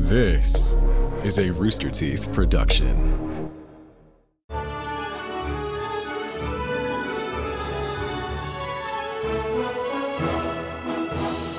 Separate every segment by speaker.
Speaker 1: This is a Rooster Teeth production.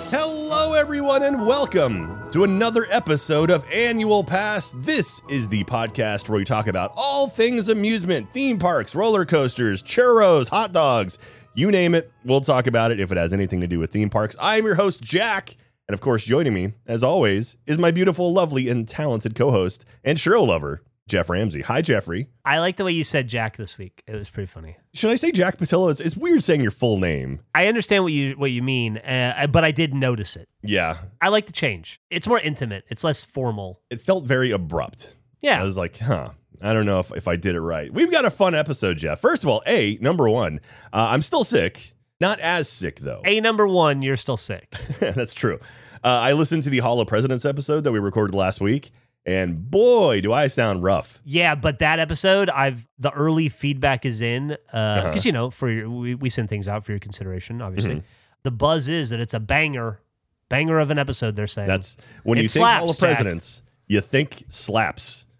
Speaker 2: Hello, everyone, and welcome to another episode of Annual Pass. This is the podcast where we talk about all things amusement, theme parks, roller coasters, churros, hot dogs. You name it, we'll talk about it if it has anything to do with theme parks. I'm your host, Jack. And of course, joining me, as always, is my beautiful, lovely, and talented co host and Cheryl lover, Geoff Ramsey. Hi, Jeffrey.
Speaker 3: I like the way you said Jack this week. It was pretty funny.
Speaker 2: Should I say Jack Pattillo? It's, it's weird saying your full name.
Speaker 3: I understand what you what you mean, uh, but I did notice it.
Speaker 2: Yeah,
Speaker 3: I like the change. It's more intimate. It's less formal.
Speaker 2: it felt very abrupt.
Speaker 3: Yeah, I
Speaker 2: was like, huh. I don't know if, if I did it right. We've got a fun episode, Jeff. First of all, A, number one, uh, I'm still sick. Not as sick, though.
Speaker 3: A number one, you're still sick.
Speaker 2: That's true. Uh, I listened to the Hall of Presidents episode that we recorded last week, and boy, do I sound rough.
Speaker 3: Yeah, but that episode, I've the early feedback is in because
Speaker 2: Uh-huh.
Speaker 3: you know for your, we, we send things out for your consideration. Obviously,
Speaker 2: Mm-hmm.
Speaker 3: the buzz is that it's a banger, banger of an episode. They're saying
Speaker 2: That's when
Speaker 3: It
Speaker 2: you think Hall of
Speaker 3: slaps, Jack.
Speaker 2: Presidents, you think slaps.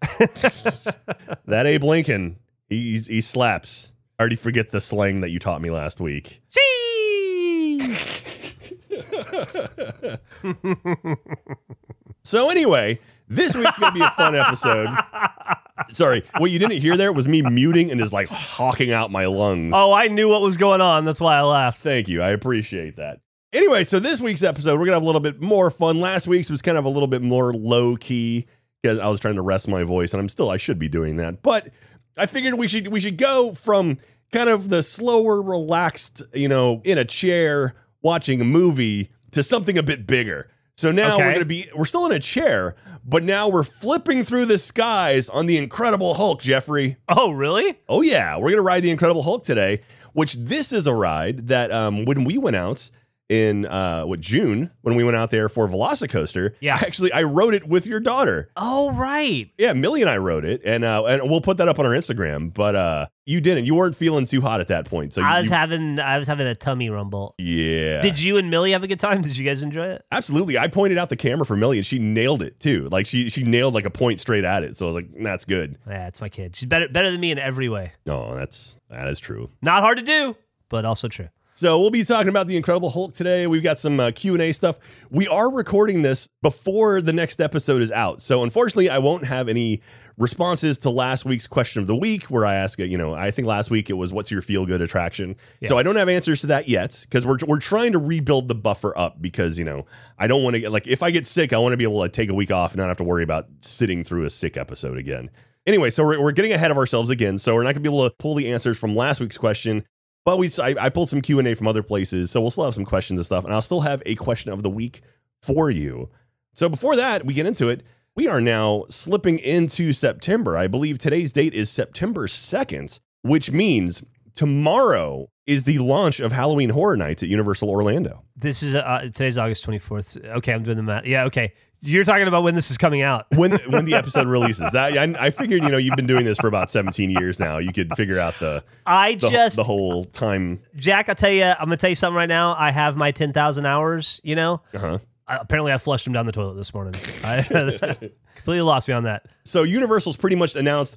Speaker 2: that Abe Lincoln, he, he slaps. I already forget the slang that you taught me last week. So anyway, this week's gonna be a fun episode. Sorry, what you didn't hear there was me muting and just like hawking out my lungs.
Speaker 3: oh, I knew what was going on. That's why I laughed.
Speaker 2: Thank you, I appreciate that. Anyway, so this week's episode we're gonna have a little bit more fun. Last week's was kind of a little bit more low key because I was trying to rest my voice, and I'm still I should be doing that, but I figured we should we should go from kind of the slower, relaxed, you know, in a chair watching a movie to something a bit bigger. So now we're gonna be we're still in a chair, but now we're flipping through the skies on the Incredible Hulk, Jeffrey.
Speaker 3: Oh, really?
Speaker 2: Oh yeah, we're gonna ride the Incredible Hulk today. Which this is a ride that um, when we went out in uh, what June when we went out there for Velocicoaster.
Speaker 3: Yeah.
Speaker 2: actually, I wrote it with your daughter.
Speaker 3: Oh, right.
Speaker 2: Yeah, Millie and I wrote it, and uh, and we'll put that up on our Instagram. But uh, you didn't. You weren't feeling too hot at that point. So
Speaker 3: I was
Speaker 2: you,
Speaker 3: having I was having a tummy rumble.
Speaker 2: yeah.
Speaker 3: Did you and Millie have a good time? Did you guys enjoy it?
Speaker 2: Absolutely. I pointed out the camera for Millie, and she nailed it too. Like she she nailed like a point straight at it. So I was like, that's good.
Speaker 3: Yeah, it's my kid. She's better better than me in every way.
Speaker 2: No, that's that is true.
Speaker 3: Not hard to do, but also true.
Speaker 2: So we'll be talking about the Incredible Hulk today. We've got some uh, Q and A stuff. We are recording this before the next episode is out, so unfortunately, I won't have any responses to last week's question of the week, where I ask, you know, I think last week it was, "What's your feel good attraction?" So I don't have answers to that yet because we're we're trying to rebuild the buffer up because you know I don't want to get like if I get sick, I want to be able to take a week off and not have to worry about sitting through a sick episode again. Anyway, so we're, we're getting ahead of ourselves again. So we're not going to be able to pull the answers from last week's question. But we, I, I pulled some Q and A from other places, so we'll still have some questions and stuff, and I'll still have a question of the week for you. So before that, we get into it. We are now slipping into September. I believe today's date is September second, which means tomorrow is the launch of Halloween Horror Nights at Universal Orlando.
Speaker 3: This is uh, today's August twenty fourth. Okay, I'm doing the math. Yeah, okay. You're talking about when this is coming out.
Speaker 2: When when the episode releases, that I, I figured you know you've been doing this for about 17 years now. You could figure out the
Speaker 3: I
Speaker 2: the,
Speaker 3: just
Speaker 2: the whole time.
Speaker 3: Jack, I'll tell you. I'm gonna tell you something right now. I have my ten thousand hours. You know.
Speaker 2: Uh-huh.
Speaker 3: Uh, apparently, I flushed them down the toilet this morning. I completely lost me on that.
Speaker 2: So Universal's pretty much announced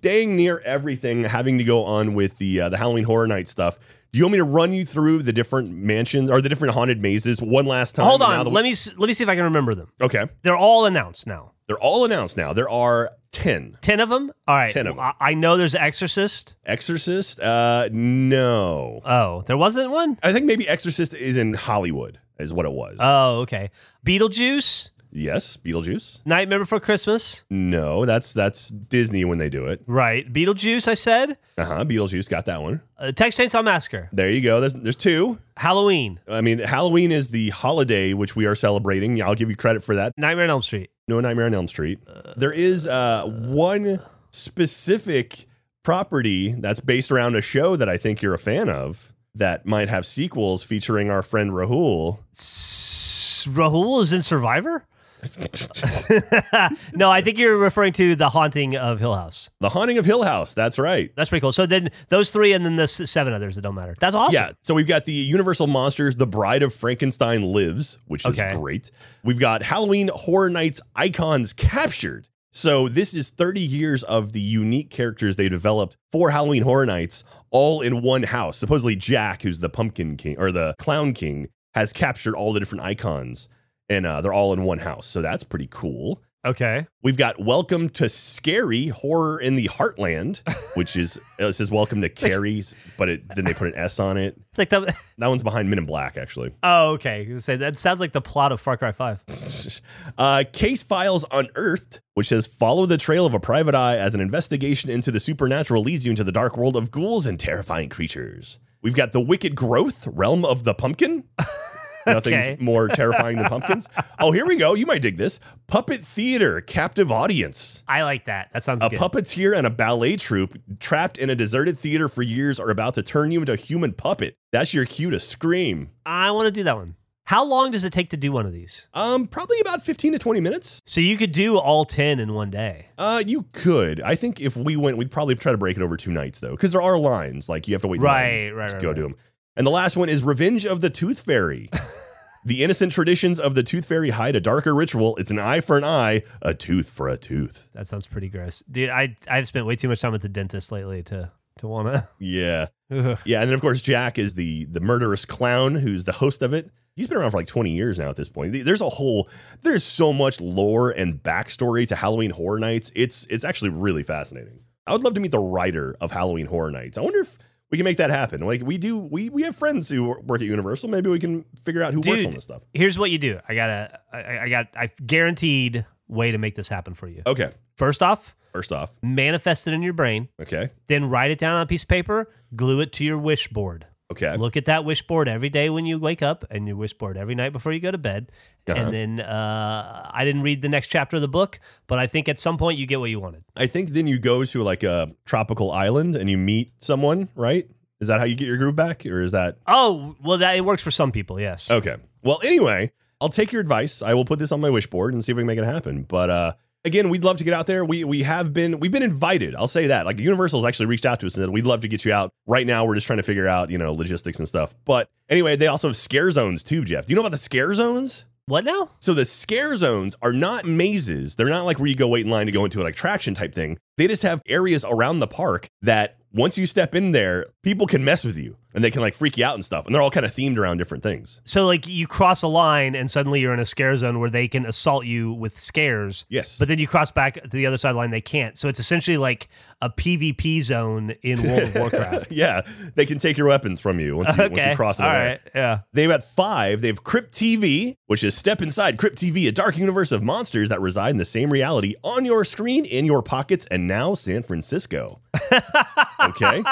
Speaker 2: dang near everything having to go on with the uh, the Halloween Horror Night stuff. Do you want me to run you through the different mansions or the different haunted mazes one last time?
Speaker 3: Hold on.
Speaker 2: that we-
Speaker 3: Let me s- let me see if I can remember them.
Speaker 2: Okay,
Speaker 3: They're all announced now.
Speaker 2: they're all announced now. There are ten.
Speaker 3: Ten of them. All right.
Speaker 2: 10 of 'em.
Speaker 3: I, I know there's Exorcist.
Speaker 2: Exorcist? Uh, no.
Speaker 3: Oh, there wasn't one.
Speaker 2: I think maybe Exorcist is in Hollywood, is what it was.
Speaker 3: Oh, okay. Beetlejuice.
Speaker 2: Yes, Beetlejuice.
Speaker 3: Nightmare Before Christmas.
Speaker 2: No, that's that's Disney when they do it.
Speaker 3: Right. Beetlejuice. I said.
Speaker 2: Uh huh. Beetlejuice got that one.
Speaker 3: Uh, Texas Chainsaw Massacre.
Speaker 2: There you go. There's there's two.
Speaker 3: Halloween.
Speaker 2: I mean, Halloween is the holiday which we are celebrating. I'll give you credit for that.
Speaker 3: Nightmare on Elm Street.
Speaker 2: No Nightmare on Elm Street. There is uh, one specific property that's based around a show that I think you're a fan of that might have sequels featuring our friend Rahul.
Speaker 3: S- Rahul is in Survivor. no, I think you're referring to the haunting of Hill House.
Speaker 2: The Haunting of Hill House. That's right.
Speaker 3: That's pretty cool. So then those three, and then the s- seven others that don't matter. That's awesome.
Speaker 2: Yeah. So we've got the Universal Monsters, The Bride of Frankenstein Lives, which is great. We've got Halloween Horror Nights icons captured. So this is 30 years of the unique characters they developed for Halloween Horror Nights all in one house. Supposedly Jack, who's the pumpkin king or the clown king, has captured all the different icons and uh, they're all in one house. So that's pretty cool.
Speaker 3: Okay.
Speaker 2: We've got Welcome to Scarey Horror in the Heartland, which is it says Welcome to Carrie's, but it, then they put an S on it.
Speaker 3: It's like the.
Speaker 2: That one's behind Men in Black, actually.
Speaker 3: Oh, okay. Say that sounds like the plot of Far Cry Five.
Speaker 2: Uh, Case Files Unearthed, which says follow the trail of a private eye as an investigation into the supernatural leads you into the dark world of ghouls and terrifying creatures. We've got the Wicked Growth, Realm of the Pumpkin. Nothing's
Speaker 3: Okay.
Speaker 2: more terrifying than pumpkins. Oh, here we go. You might dig this. Puppet Theater, Captive Audience.
Speaker 3: I like that. That sounds good.
Speaker 2: A
Speaker 3: good.
Speaker 2: puppeteer and a ballet troupe trapped in a deserted theater for years are about to turn you into a human puppet. That's your cue to scream.
Speaker 3: I want to do that one. How long does it take to do one of these?
Speaker 2: Um, probably about 15 to 20 minutes.
Speaker 3: So you could do all ten in one day.
Speaker 2: Uh, you could. I think if we went, we'd probably try to break it over two nights though, because there are lines like you have to wait
Speaker 3: Right, right,
Speaker 2: to
Speaker 3: right,
Speaker 2: go
Speaker 3: right.
Speaker 2: to them. And the last one is Revenge of the Tooth Fairy. the innocent traditions of the Tooth Fairy hide a darker ritual. It's an eye for an eye, a tooth for a tooth.
Speaker 3: That sounds pretty gross, dude. I I've spent way too much time at the dentist lately to to wanna.
Speaker 2: Yeah,
Speaker 3: Ugh.
Speaker 2: yeah. And then of course Jack is the the murderous clown who's the host of it. He's been around for like 20 years now at this point. There's a whole there's so much lore and backstory to Halloween Horror Nights. It's it's actually really fascinating. I would love to meet the writer of Halloween Horror Nights. I wonder if we can make that happen. Like we do we we have friends who work at Universal. Maybe we can figure out who works on this stuff.
Speaker 3: Here's what you do. I got a I, I got I guaranteed way to make this happen for you.
Speaker 2: Okay.
Speaker 3: First off,
Speaker 2: First off,
Speaker 3: manifest it in your brain.
Speaker 2: okay.
Speaker 3: Then write it down on a piece of paper. Glue it to your wish board.
Speaker 2: Okay.
Speaker 3: Look at that wish board every day when you wake up, and your wish board every night before you go to bed.
Speaker 2: Uh-huh.
Speaker 3: And then uh, I didn't read the next chapter of the book, but I think at some point you get what you wanted.
Speaker 2: I think then you go to like a tropical island and you meet someone, right? Is that how you get your groove back, or is that
Speaker 3: Oh, well, that it works for some people. Yes.
Speaker 2: Okay. Well, anyway, I'll take your advice. I will put this on my wish board and see if we can make it happen. But uh again, we'd love to get out there. We we have been we've been invited. I'll say that. Like Universal's actually reached out to us and said we'd love to get you out. Right now, we're just trying to figure out, you know, logistics and stuff. But anyway, they also have scare zones too, Jeff. Do you know about the scare zones?
Speaker 3: What now?
Speaker 2: So the scare zones are not mazes. They're not like where you go wait in line to go into an attraction type thing. They just have areas around the park that once you step in there, people can mess with you and they can like freak you out and stuff. And they're all kind of themed around different things.
Speaker 3: So, like, you cross a line, and suddenly you're in a scare zone where they can assault you with scares.
Speaker 2: Yes.
Speaker 3: But then you cross back to the other side of the line, they can't. So it's essentially like a PvP zone in World of Warcraft.
Speaker 2: yeah, they can take your weapons from you once you, once you cross it.
Speaker 3: All
Speaker 2: over
Speaker 3: right. Yeah.
Speaker 2: They've got five. They have Crypt TV, which is step inside Crypt TV, a dark universe of monsters that reside in the same reality on your screen, in your pockets, and now San Francisco. okay.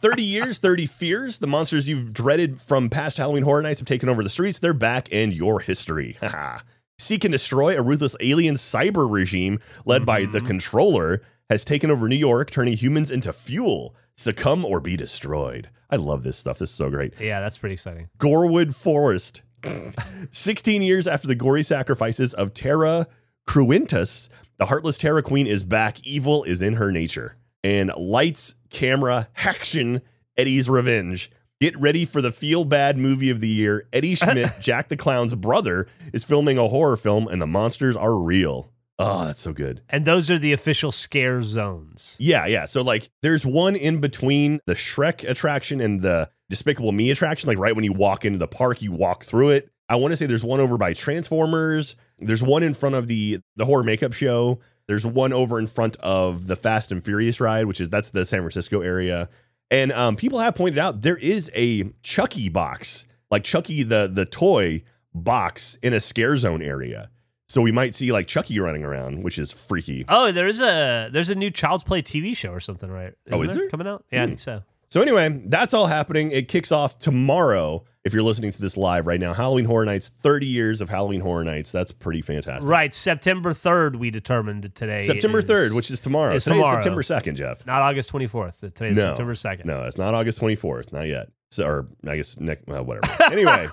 Speaker 2: 30 years, 30 fears. The monsters you've dreaded from past Halloween Horror Nights have taken over the streets. They're back and your history. Seek and destroy a ruthless alien cyber regime led by the mm-hmm. controller has taken over New York, turning humans into fuel. Succumb or be destroyed. I love this stuff. This is so great.
Speaker 3: Yeah, that's pretty exciting.
Speaker 2: Gorewood Forest. 16 years after the gory sacrifices of Terra Cruentus, the heartless Terra Queen is back. Evil is in her nature. And lights, camera, action, Eddie's Revenge. Get ready for the feel bad movie of the year. Eddie Schmidt, Jack the Clown's brother, is filming a horror film, and the monsters are real. Oh, that's so good.
Speaker 3: And those are the official scare zones.
Speaker 2: Yeah, yeah. So like there's one in between the Shrek attraction and the Despicable Me attraction. Like right when you walk into the park, you walk through it. I want to say there's one over by Transformers. There's one in front of the the horror makeup show. There's one over in front of the Fast and Furious ride, which is that's the San Francisco area. And um, people have pointed out there is a Chucky box, like Chucky the the toy box in a scare zone area. So we might see like Chucky running around, which is freaky.
Speaker 3: Oh, there's a there's a new Child's Play TV show or something, right?
Speaker 2: Oh, is there?
Speaker 3: coming out? Yeah, I
Speaker 2: Hmm.
Speaker 3: think so.
Speaker 2: So anyway, that's all happening. It kicks off tomorrow. If you're listening to this live right now, Halloween Horror Nights, 30 years of Halloween Horror Nights. That's pretty fantastic.
Speaker 3: Right, September third. We determined today.
Speaker 2: September
Speaker 3: is-
Speaker 2: 3rd, which is tomorrow.
Speaker 3: is
Speaker 2: Today's
Speaker 3: tomorrow.
Speaker 2: September 2nd, Jeff.
Speaker 3: not August twenty fourth. Today's
Speaker 2: No.
Speaker 3: September second.
Speaker 2: No, it's not August 24th. Not yet. So, or I guess next, well, whatever. Anyway,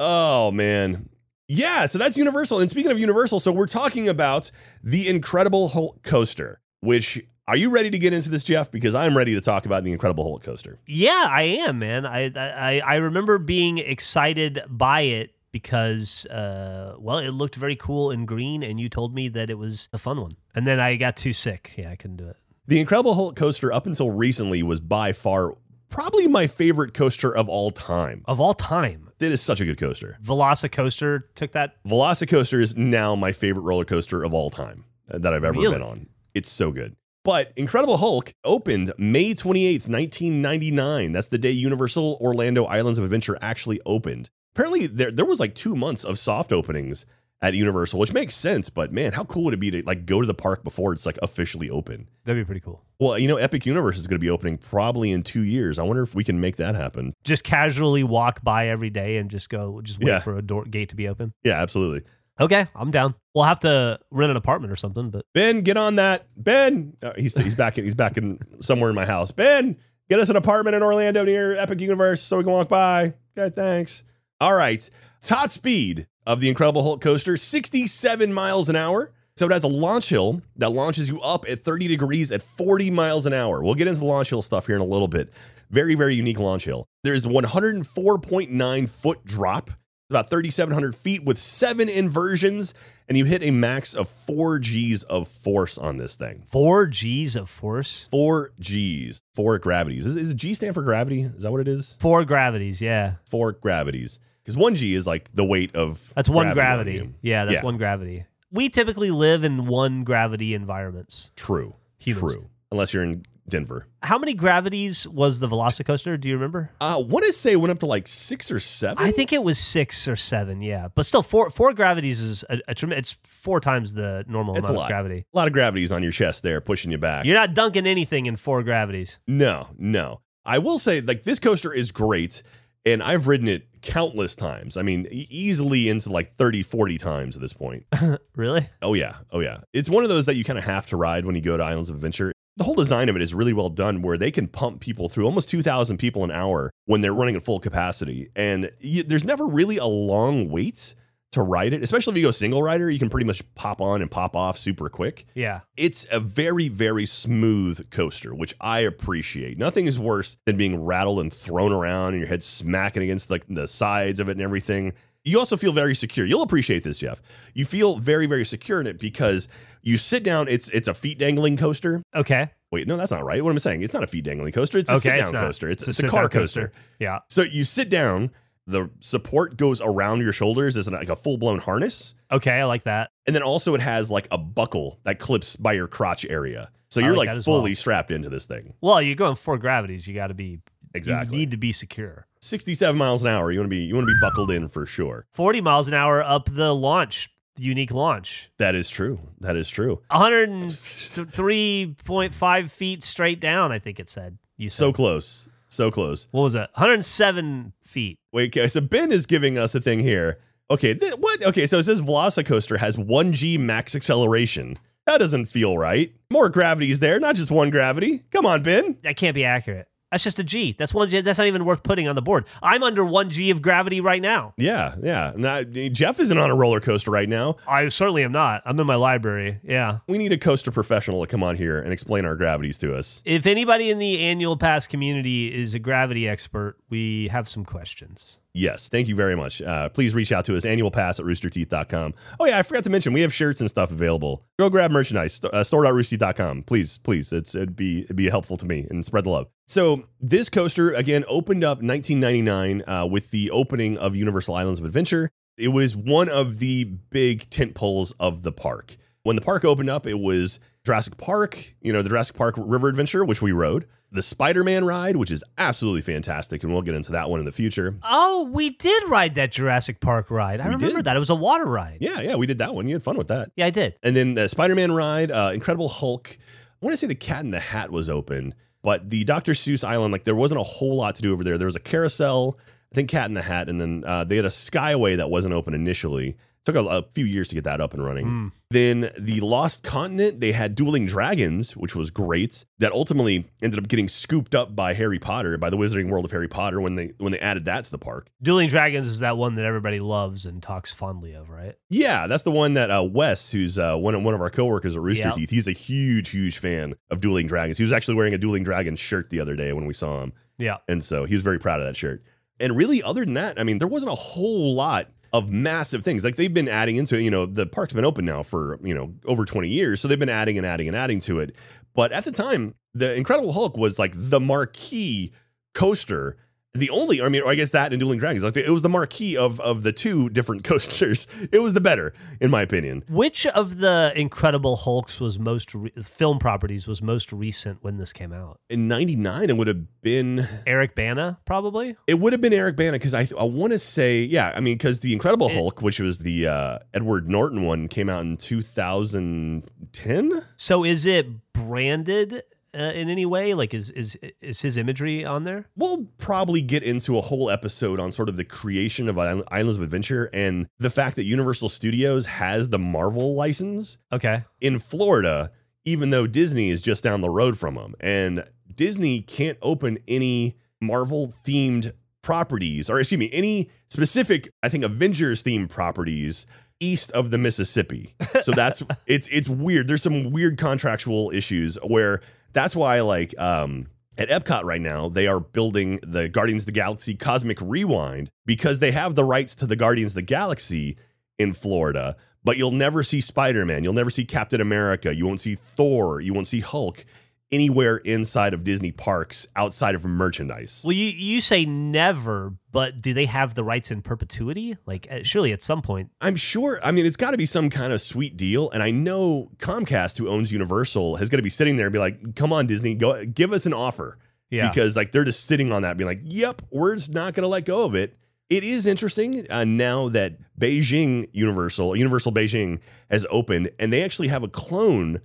Speaker 2: Oh man. Yeah, so that's Universal. And speaking of Universal, so we're talking about the Incredible Hulk coaster, which are you ready to get into this, Jeff? Because I'm ready to talk about the Incredible Hulk coaster.
Speaker 3: Yeah, I am, man. I I, I remember being excited by it because, uh, well, it looked very cool in green, and you told me that it was a fun one. And then I got too sick. Yeah, I couldn't do it.
Speaker 2: The Incredible Hulk coaster, up until recently, was by far probably my favorite coaster of all time.
Speaker 3: Of all time,
Speaker 2: It is such a good coaster.
Speaker 3: Velocicoaster took that.
Speaker 2: Velocicoaster is now my favorite roller coaster of all time uh, that I've ever
Speaker 3: Really?
Speaker 2: been on. It's so good. But Incredible Hulk opened May 28th, 1999. That's the day Universal Orlando Islands of Adventure actually opened. Apparently, there, there was like two months of soft openings at Universal, which makes sense. But man, how cool would it be to like go to the park before it's like officially open?
Speaker 3: That'd be pretty cool.
Speaker 2: Well, you know, Epic Universe is going to be opening probably in two years. I wonder if we can make that happen.
Speaker 3: Just casually walk by every day and just go, just wait
Speaker 2: Yeah.
Speaker 3: for a door gate to be open.
Speaker 2: Yeah, absolutely.
Speaker 3: Okay, I'm down. We'll have to rent an apartment or something, but
Speaker 2: Ben, get on that. Ben, uh, he's he's back in he's back in somewhere in my house. Ben, get us an apartment in Orlando near Epic Universe so we can walk by. Okay, thanks. All right, top speed of the Incredible Hulk coaster, 67 miles an hour. So it has a launch hill that launches you up at 30 degrees at 40 miles an hour. We'll get into the launch hill stuff here in a little bit. Very, very unique launch hill. There's a 104.9 foot drop, about 3,700 feet with seven inversions, and you hit a max of four G's of force on this thing.
Speaker 3: four G's of force.
Speaker 2: Four G's, four gravities. Is, is G stand for gravity? Is that what it is?
Speaker 3: Four gravities, yeah.
Speaker 2: Four gravities. Because one G is like the weight of
Speaker 3: That's one
Speaker 2: gravity.
Speaker 3: gravity. Yeah, that's
Speaker 2: Yeah.
Speaker 3: one gravity. We typically live in one gravity environments.
Speaker 2: True.
Speaker 3: Humans.
Speaker 2: True. Unless you're in Denver.
Speaker 3: How many gravities was the Velocicoaster? Do you remember?
Speaker 2: Uh, what did say it went up to like six or seven?
Speaker 3: I think it was six or seven. Yeah, but still, four four gravities is a, a trem- It's four times the normal
Speaker 2: It's
Speaker 3: amount of gravity.
Speaker 2: a lot of gravities on your chest there, pushing you back.
Speaker 3: You're not dunking anything in four gravities.
Speaker 2: No, no. I will say, like, this coaster is great, and I've ridden it countless times. I mean, easily into like 30, 40 times at this point.
Speaker 3: Really?
Speaker 2: Oh, yeah. Oh, yeah. It's one of those that you kind of have to ride when you go to Islands of Adventure. The whole design of it is really well done where they can pump people through almost 2,000 people an hour when they're running at full capacity. And you, there's never really a long wait to ride it, especially if you go single rider. You can pretty much pop on and pop off super quick
Speaker 3: Yeah.
Speaker 2: it's a very very smooth coaster which i appreciate nothing is worse than being rattled and thrown around and your head smacking against like the sides of it and everything you also feel very secure you'll appreciate this jeff you feel very very secure in it because you sit down it's it's a feet dangling coaster
Speaker 3: Okay.
Speaker 2: wait no that's not right what am i saying it's not a feet dangling coaster it's a sit down
Speaker 3: It's
Speaker 2: coaster it's, it's, a
Speaker 3: sit-down
Speaker 2: car coaster.
Speaker 3: Yeah.
Speaker 2: so you sit down the support goes around your shoulders as like a full-blown harness
Speaker 3: Okay. I like that.
Speaker 2: and then also it has like a buckle that clips by your crotch area. So
Speaker 3: I
Speaker 2: you're
Speaker 3: like
Speaker 2: like, fully
Speaker 3: well.
Speaker 2: strapped into this thing.
Speaker 3: Well, you're going four gravities. You got to be
Speaker 2: Exactly.
Speaker 3: You need to be secure.
Speaker 2: 67 miles an hour. You want to be you want to be buckled in for sure.
Speaker 3: 40 miles an hour up the launch, unique launch.
Speaker 2: That is true. That is true.
Speaker 3: 103.5 feet straight down, I think it said. You said.
Speaker 2: So close. So close.
Speaker 3: what was it? 107 feet.
Speaker 2: Wait, okay, so Ben is giving us a thing here. Okay, th- what? Okay, so it says Velocicoaster has 1G max acceleration. That doesn't feel right. More gravity is there, not just one gravity. Come on, Ben.
Speaker 3: That can't be accurate. That's just a G. That's one G. That's not even worth putting on the board. I'm under one G of gravity right now.
Speaker 2: Yeah, yeah. Now, Jeff isn't on a roller coaster right now.
Speaker 3: I certainly am not. I'm in my library. Yeah.
Speaker 2: We need a coaster professional to come on here and explain our gravities to us.
Speaker 3: If anybody in the annual pass community is a gravity expert, we have some questions.
Speaker 2: Yes, thank you very much. Uh, please reach out to us, annual pass at roosterteeth.com. Oh, yeah, I forgot to mention, we have shirts and stuff available. Go grab merchandise, st- uh, store.roosterteeth.com. Please, please. It's, it'd, be, it'd be helpful to me and spread the love. So, this coaster, again, opened up 1999 uh, with the opening of Universal Islands of Adventure. It was one of the big tent poles of the park. When the park opened up, it was Jurassic Park, you know, the Jurassic Park River Adventure, which we rode, the Spider Man ride, which is absolutely fantastic, and we'll get into that one in the future.
Speaker 3: Oh, we did ride that Jurassic Park ride. I
Speaker 2: We
Speaker 3: remember
Speaker 2: did.
Speaker 3: that. It was a water ride.
Speaker 2: Yeah, yeah, we did that one. You had fun with that.
Speaker 3: Yeah, I did.
Speaker 2: And then the Spider Man ride, uh, Incredible Hulk. I want to say the Cat in the Hat was open, but the Dr. Seuss Island, like there wasn't a whole lot to do over there. There was a carousel. I think Cat in the Hat, and then uh, they had a Skyway that wasn't open initially. Took a, a few years to get that up and running.
Speaker 3: Mm.
Speaker 2: Then the Lost Continent, they had Dueling Dragons, which was great. That ultimately ended up getting scooped up by Harry Potter, by the Wizarding World of Harry Potter, when they when they added that to the park.
Speaker 3: Dueling Dragons is that one that everybody loves and talks fondly of, right?
Speaker 2: Yeah, that's the one that uh, Wes, who's uh, one of one of our coworkers at Rooster
Speaker 3: Yep.
Speaker 2: Teeth, he's a huge, huge fan of Dueling Dragons. He was actually wearing a Dueling Dragons shirt the other day when we saw him.
Speaker 3: Yeah.
Speaker 2: And so he was very proud of that shirt. And really, other than that, I mean, there wasn't a whole lot of massive things. Like they've been adding into it. You know, the park's been open now for, you know, over 20 years. So they've been adding and adding and adding to it. But at the time, the Incredible Hulk was like the marquee coaster. The only, I mean, I guess that and Dueling Dragons, like it was the marquee of of the two different coasters. It was the better, in my opinion.
Speaker 3: Which of the Incredible Hulks was most re- film properties was most recent when this came out?
Speaker 2: In '99, it would have been
Speaker 3: Eric Bana, probably.
Speaker 2: It would have been Eric Bana because I I want to say yeah I mean because the Incredible
Speaker 3: It-
Speaker 2: Hulk which was the uh, Edward Norton one came out in 2010.
Speaker 3: So is it branded uh, in any way? Like, is is is his imagery on there?
Speaker 2: We'll probably get into a whole episode on sort of the creation of Islands of Adventure and the fact that Universal Studios has the Marvel license
Speaker 3: Okay.
Speaker 2: in Florida, even though Disney is just down the road from them, and Disney can't open any Marvel themed properties or excuse me any specific I think Avengers themed properties east of the Mississippi. So that's it's it's weird. There's some weird contractual issues where that's why like um at Epcot right now, they are building the Guardians of the Galaxy Cosmic Rewind because they have the rights to the Guardians of the Galaxy in Florida, but you'll never see Spider Man. You'll never see Captain America. You won't see Thor. You won't see Hulk anywhere inside of Disney parks outside of merchandise.
Speaker 3: Well, you you say never, but do they have the rights in perpetuity? Like, uh, surely at some point.
Speaker 2: I'm sure. I mean, it's got to be some kind of sweet deal, and I know Comcast, who owns Universal, has got to be sitting there and be like, "Come on, Disney, go give us an offer."
Speaker 3: Yeah.
Speaker 2: because like they're just sitting on that, being like, "Yep, we're just not going to let go of it." It is interesting uh, now that Beijing Universal, Universal Beijing, has opened, and they actually have a clone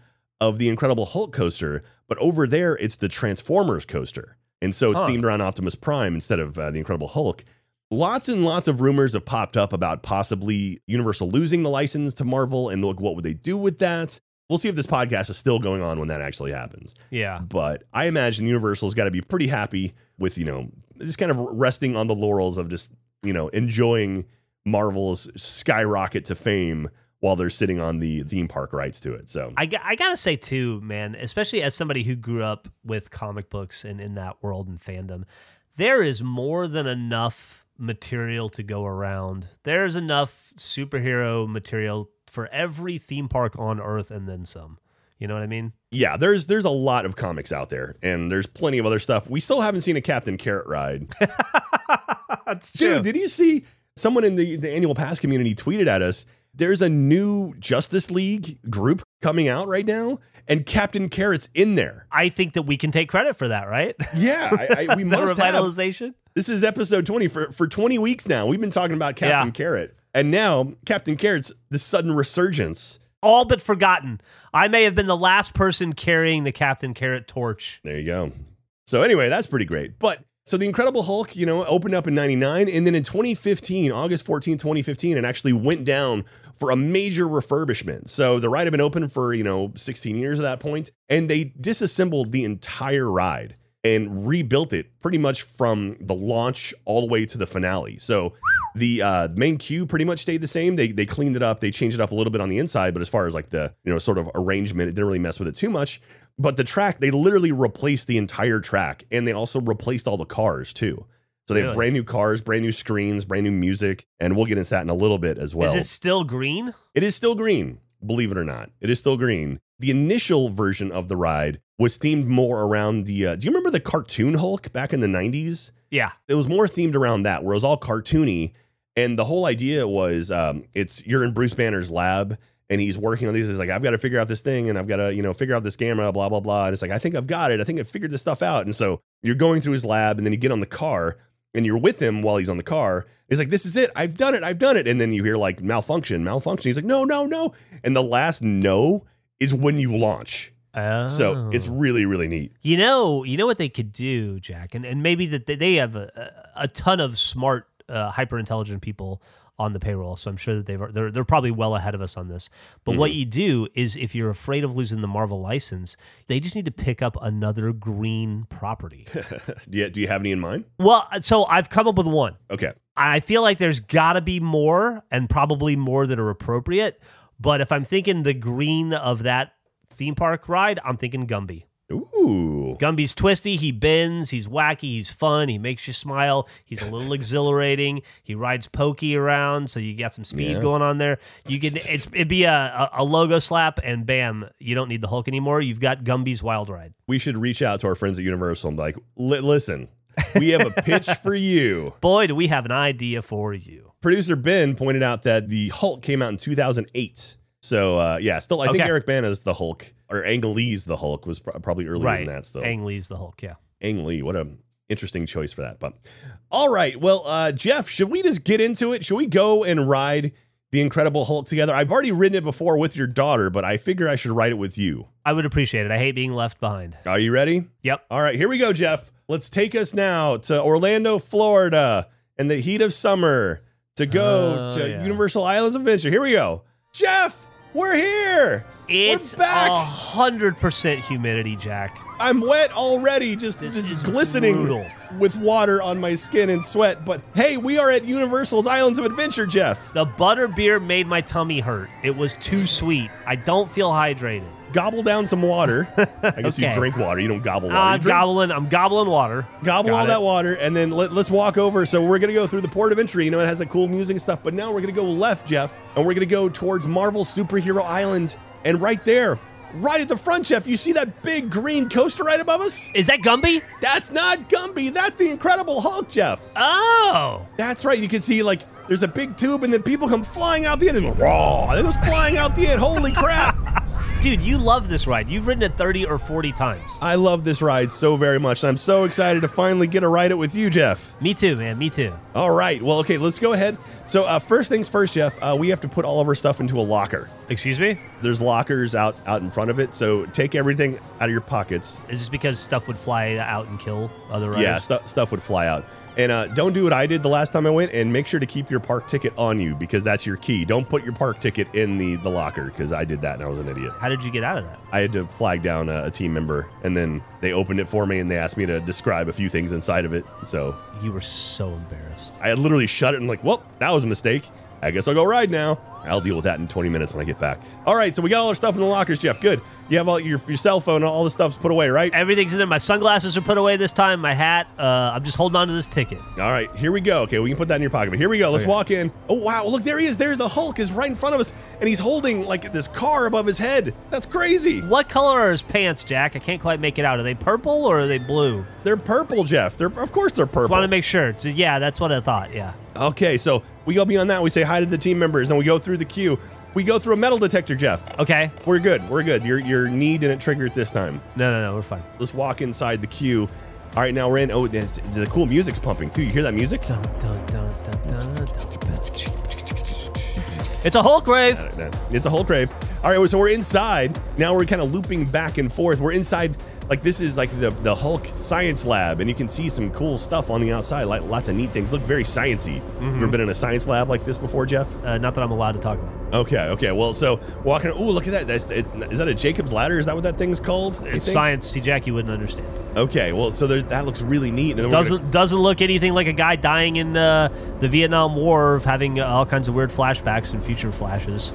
Speaker 2: of the Incredible Hulk coaster, but over there it's the Transformers coaster, and so it's
Speaker 3: Huh.
Speaker 2: themed around Optimus Prime instead of uh, the Incredible Hulk. Lots and lots of rumors have popped up about possibly Universal losing the license to Marvel, and look, what would they do with that? We'll see if this podcast is still going on when that actually happens
Speaker 3: yeah.
Speaker 2: but I imagine Universal's got to be pretty happy with you know just kind of resting on the laurels of just you know enjoying Marvel's skyrocket to fame while they're sitting on the theme park rights to it. So
Speaker 3: I, I gotta say too, man, especially as somebody who grew up with comic books and in that world and fandom, there is more than enough material to go around. There's enough superhero material for every theme park on Earth and then some. You know what I mean?
Speaker 2: yeah, there's there's a lot of comics out there, and there's plenty of other stuff. We still haven't seen a Captain Carrot ride,
Speaker 3: That's
Speaker 2: dude. Did you see someone in the the annual pass community tweeted at us? There's a new Justice League group coming out right now, and Captain Carrot's in there.
Speaker 3: I think that we can take credit for that, right?
Speaker 2: Yeah, I, I, we must have.
Speaker 3: revitalization.
Speaker 2: This is episode 20 for, for 20 weeks now. We've been talking about Captain
Speaker 3: Yeah.
Speaker 2: Carrot. And now Captain Carrot's the sudden resurgence.
Speaker 3: All but forgotten. I may have been the last person carrying the Captain Carrot torch.
Speaker 2: There you go. So anyway, that's pretty great. But so the Incredible Hulk, you know, opened up in 99 and then in 2015, August 14, 2015, it actually went down for a major refurbishment. So the ride had been open for, you know, 16 years at that point, and they disassembled the entire ride and rebuilt it pretty much from the launch all the way to the finale. So the uh, main queue pretty much stayed the same. They they cleaned it up, they changed it up a little bit on the inside, but as far as like the you know sort of arrangement, it didn't really mess with it too much. But the track, they literally replaced the entire track, and they also replaced all the cars too. So they have brand new cars, brand new screens, brand new music, and we'll get into that in a little bit as well.
Speaker 3: Is it still green?
Speaker 2: It is still green, believe it or not. It is still green. The initial version of the ride was themed more around the. Uh, do you remember the cartoon Hulk back in the 90s?
Speaker 3: Yeah.
Speaker 2: It was more themed around that, where it was all cartoony. And the whole idea was um, it's you're in Bruce Banner's lab and he's working on these. He's like, I've got to figure out this thing and I've got to, you know, figure out this camera, blah, blah, blah. And it's like, I think I've got it. I think I've figured this stuff out. And so you're going through his lab and then you get on the car and you're with him while he's on the car. He's like, This is it. I've done it. I've done it. And then you hear like malfunction, malfunction. He's like, No, no, no. And the last no is when you launch. So it's
Speaker 3: Oh.
Speaker 2: really, really neat.
Speaker 3: You know, you know what they could do, Jack, and, and maybe that they- have a, a a ton of smart, uh, hyper intelligent people on the payroll. So I'm sure that they've they're they're probably well ahead of us on this. But what mm-hmm. you do is, if you're afraid of losing the Marvel license, they just need to pick up another green property.
Speaker 2: Do you, do you have any in mind?
Speaker 3: well, uh, so I've come up with one.
Speaker 2: Okay.
Speaker 3: I feel like there's got to be more, and probably more that are appropriate. But if I'm thinking the green of that theme park ride, I'm thinking Gumby.
Speaker 2: Ooh.
Speaker 3: Gumby's twisty. He bends. He's wacky. He's fun. He makes you smile. He's a little exhilarating. He rides Pokey around, so you got some speed
Speaker 2: Yeah.
Speaker 3: going on there. You can it's it'd be a, a, logo slap, and bam, you don't need the Hulk anymore. You've got Gumby's Wild Ride.
Speaker 2: We should reach out to our friends at Universal and be like, listen, we have a pitch for you.
Speaker 3: Boy, do we have an idea for you.
Speaker 2: Producer Ben pointed out that the Hulk came out in 2008. So, uh, yeah, still, I think
Speaker 3: Eric
Speaker 2: Eric Bana's the Hulk, or Ang Lee's the Hulk was pro- probably earlier
Speaker 3: right,
Speaker 2: than that still.
Speaker 3: Ang Lee's the Hulk. Yeah.
Speaker 2: Ang Lee, what a interesting choice for that. But all right, well, uh, Jeff, should we just get into it? Should we go and ride the Incredible Hulk together? I've already ridden it before with your daughter, but I figure I should ride it with you.
Speaker 3: I would appreciate it. I hate being left behind.
Speaker 2: Are you ready?
Speaker 3: Yep.
Speaker 2: All right, here we go, Jeff. Let's take us now to Orlando, Florida, in the heat of summer to go
Speaker 3: Oh,
Speaker 2: to
Speaker 3: yeah.
Speaker 2: Universal Islands Adventure. Here we go. Jeff, we're here.
Speaker 3: It's a hundred percent humidity, Jack.
Speaker 2: I'm wet already, just
Speaker 3: This
Speaker 2: just glistening
Speaker 3: brutal.
Speaker 2: with water on my skin and sweat. But hey, we are at Universal's Islands of Adventure, Jeff.
Speaker 3: The butter beer made my tummy hurt. It was too sweet. I don't feel hydrated.
Speaker 2: Gobble down some water. I guess you drink water. You don't gobble water.
Speaker 3: I'm
Speaker 2: You drink-
Speaker 3: gobbling. I'm gobbling water.
Speaker 2: gobble
Speaker 3: Got
Speaker 2: all
Speaker 3: it.
Speaker 2: that water, and then let, us walk over. So we're gonna go through the port of entry. You know, it has that cool music and stuff. But now we're gonna go left, Jeff, and we're gonna go towards Marvel Superhero Island. And right there, right at the front, Jeff, you see that big green coaster right above us?
Speaker 3: Is that Gumby?
Speaker 2: That's not Gumby. That's the Incredible Hulk, Jeff.
Speaker 3: Oh,
Speaker 2: That's right. You can see like there's a big tube, and then people come flying out the end. And raw, it goes flying out the end. Holy crap!
Speaker 3: dude, you love this ride. You've ridden it 30 or 40 times.
Speaker 2: I love this ride so very much, and I'm so excited to finally get to ride it with you, Jeff.
Speaker 3: Me too, man. Me too.
Speaker 2: All right. Well, okay. Let's go ahead. So, uh, first things first, Jeff. Uh, we have to put all of our stuff into a locker.
Speaker 3: Excuse me?
Speaker 2: There's lockers out out in front of it. So take everything out of your pockets.
Speaker 3: Is this because stuff would fly out and kill other riders?
Speaker 2: Yeah, stuff stuff would fly out. And uh, don't do what I did the last time I went, and make sure to keep your park ticket on you because that's your key. Don't put your park ticket in the the locker because I did that and I was an idiot.
Speaker 3: How did you get out of that?
Speaker 2: I had to flag down a, a team member, and then they opened it for me and they asked me to describe a few things inside of it. So
Speaker 3: You were so embarrassed.
Speaker 2: I had literally shut it and like, well, that was a mistake. I guess I'll go ride now. I'll deal with that in 20 minutes when I get back. All right, so we got all our stuff in the lockers, Jeff. Good. You have all your, your cell phone and all the stuff's put away, right?
Speaker 3: Everything's in there. My sunglasses are put away this time. My hat. Uh, I'm just holding on to this ticket.
Speaker 2: All right, here we go. Okay, we can put that in your pocket. But here we go. Let's
Speaker 3: Okay.
Speaker 2: walk in. Oh wow, look there he is. There's the Hulk is right in front of us, and he's holding like this car above his head. That's crazy.
Speaker 3: What color are his pants, Jack? I can't quite make it out. Are they purple or are they blue?
Speaker 2: They're purple, Jeff. They're of course they're purple.
Speaker 3: Want to make sure. So, yeah, that's what I thought. Yeah.
Speaker 2: okay, so we go beyond that. We say hi to the team members, and we go through the queue. We go through a metal detector, Jeff.
Speaker 3: Okay.
Speaker 2: We're good. We're good. Your your knee didn't trigger it this time.
Speaker 3: No, no, no. We're fine.
Speaker 2: Let's walk inside the queue. All right, now we're in. Oh, this, the cool music's pumping too. You hear that music?
Speaker 3: Dun, dun, dun, dun, dun, dun. It's a Hulk grave.
Speaker 2: It's a whole crave. All right, so we're inside. Now we're kind of looping back and forth. We're inside, like this is like the the Hulk science lab, and you can see some cool stuff on the outside. Like lots of neat things. Look very sciency. You ever been in a science lab like this before, Jeff?
Speaker 3: Uh, not that I'm allowed to talk about.
Speaker 2: Okay, okay. Well, so walking. Oh, look at that. That's, is that a Jacob's ladder? Is that what that thing's called?
Speaker 3: It's science. See, Jack, you wouldn't understand.
Speaker 2: Okay, well, so there's that looks really neat. We're gonna-
Speaker 3: Doesn't doesn't look anything like a guy dying in uh, the Vietnam War of having uh, all kinds of weird flashbacks and future flashes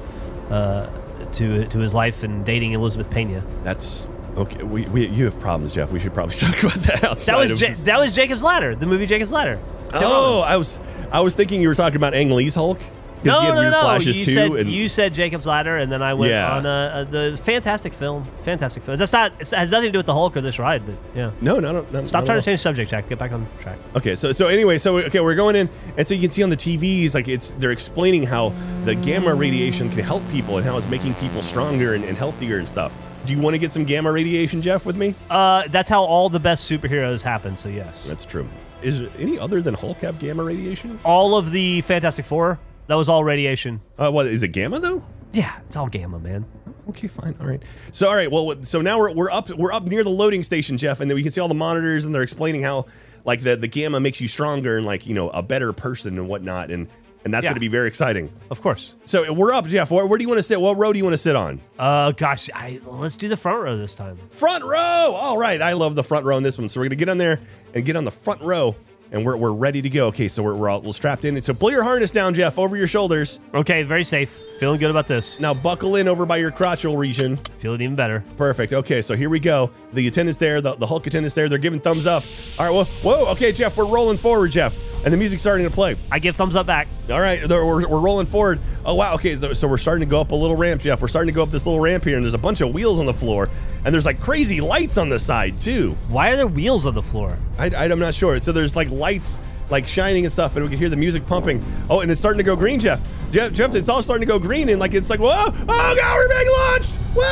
Speaker 3: uh, to to his life and dating Elizabeth Pena.
Speaker 2: That's okay. We, we you have problems, Jeff. We should probably talk about that outside.
Speaker 3: That was ja- that was Jacob's Ladder, the movie Jacob's Ladder.
Speaker 2: Oh, I was I was thinking you were talking about Ang Lee's Hulk
Speaker 3: No, no, no, no. You
Speaker 2: too.
Speaker 3: said
Speaker 2: and
Speaker 3: you said Jacob's Ladder, and then I went
Speaker 2: Yeah.
Speaker 3: on uh, uh, the fantastic film. Fantastic film. That's not. It has nothing to do with the Hulk or this ride, but yeah.
Speaker 2: no, no, no, no.
Speaker 3: Stop trying to change the subject, Jack. Get back on track.
Speaker 2: Okay, so so anyway, so okay, we're going in, and so you can see on the TVs like it's they're explaining how the gamma radiation can help people and how it's making people stronger and, and healthier and stuff. Do you want to get some gamma radiation, Jeff, with me?
Speaker 3: Uh, that's how all the best superheroes happen. So yes,
Speaker 2: That's true. Is any other than Hulk have gamma radiation?
Speaker 3: all of the Fantastic Four. That was all radiation.
Speaker 2: Uh, what is it? Gamma though?
Speaker 3: Yeah, it's all gamma, man.
Speaker 2: Okay, fine. All right. So all right. Well, so now we're, we're up we're up near the loading station, Jeff, and then we can see all the monitors, and they're explaining how like the the gamma makes you stronger and like you know a better person and whatnot, and and that's
Speaker 3: Yeah.
Speaker 2: going to be very exciting.
Speaker 3: Of course.
Speaker 2: So we're up, Jeff. Where, where do you want to sit? What row do you want to sit on?
Speaker 3: Uh, gosh, I let's do the front row this time.
Speaker 2: Front row. All right. I love the front row in this one. So we're gonna get on there and get on the front row, and we're, we're ready to go. Okay, so we're we're all we're strapped in. So pull your harness down, Jeff, over your shoulders.
Speaker 3: Okay, very safe. Feeling good about this.
Speaker 2: Now buckle in over by your crotchal region.
Speaker 3: Feeling even better.
Speaker 2: Perfect. Okay, so here we go. The attendant's there, the, the Hulk attendant's there. They're giving thumbs up. All right, well, whoa, okay, Jeff, we're rolling forward, Jeff. And the music's starting to play.
Speaker 3: I give thumbs up back.
Speaker 2: All right, we're, we're rolling forward. Oh, wow, okay, so, so we're starting to go up a little ramp, Jeff. We're starting to go up this little ramp here, and there's a bunch of wheels on the floor, and there's like crazy lights on the side, too.
Speaker 3: Why are there wheels on the floor?
Speaker 2: I, I, I'm not sure. So there's like lights like shining and stuff, and we can hear the music pumping. Oh, and it's starting to go green, Jeff. Jeff, Jeff, it's all starting to go green, and like it's like, whoa, oh god, we're being launched! Whoa!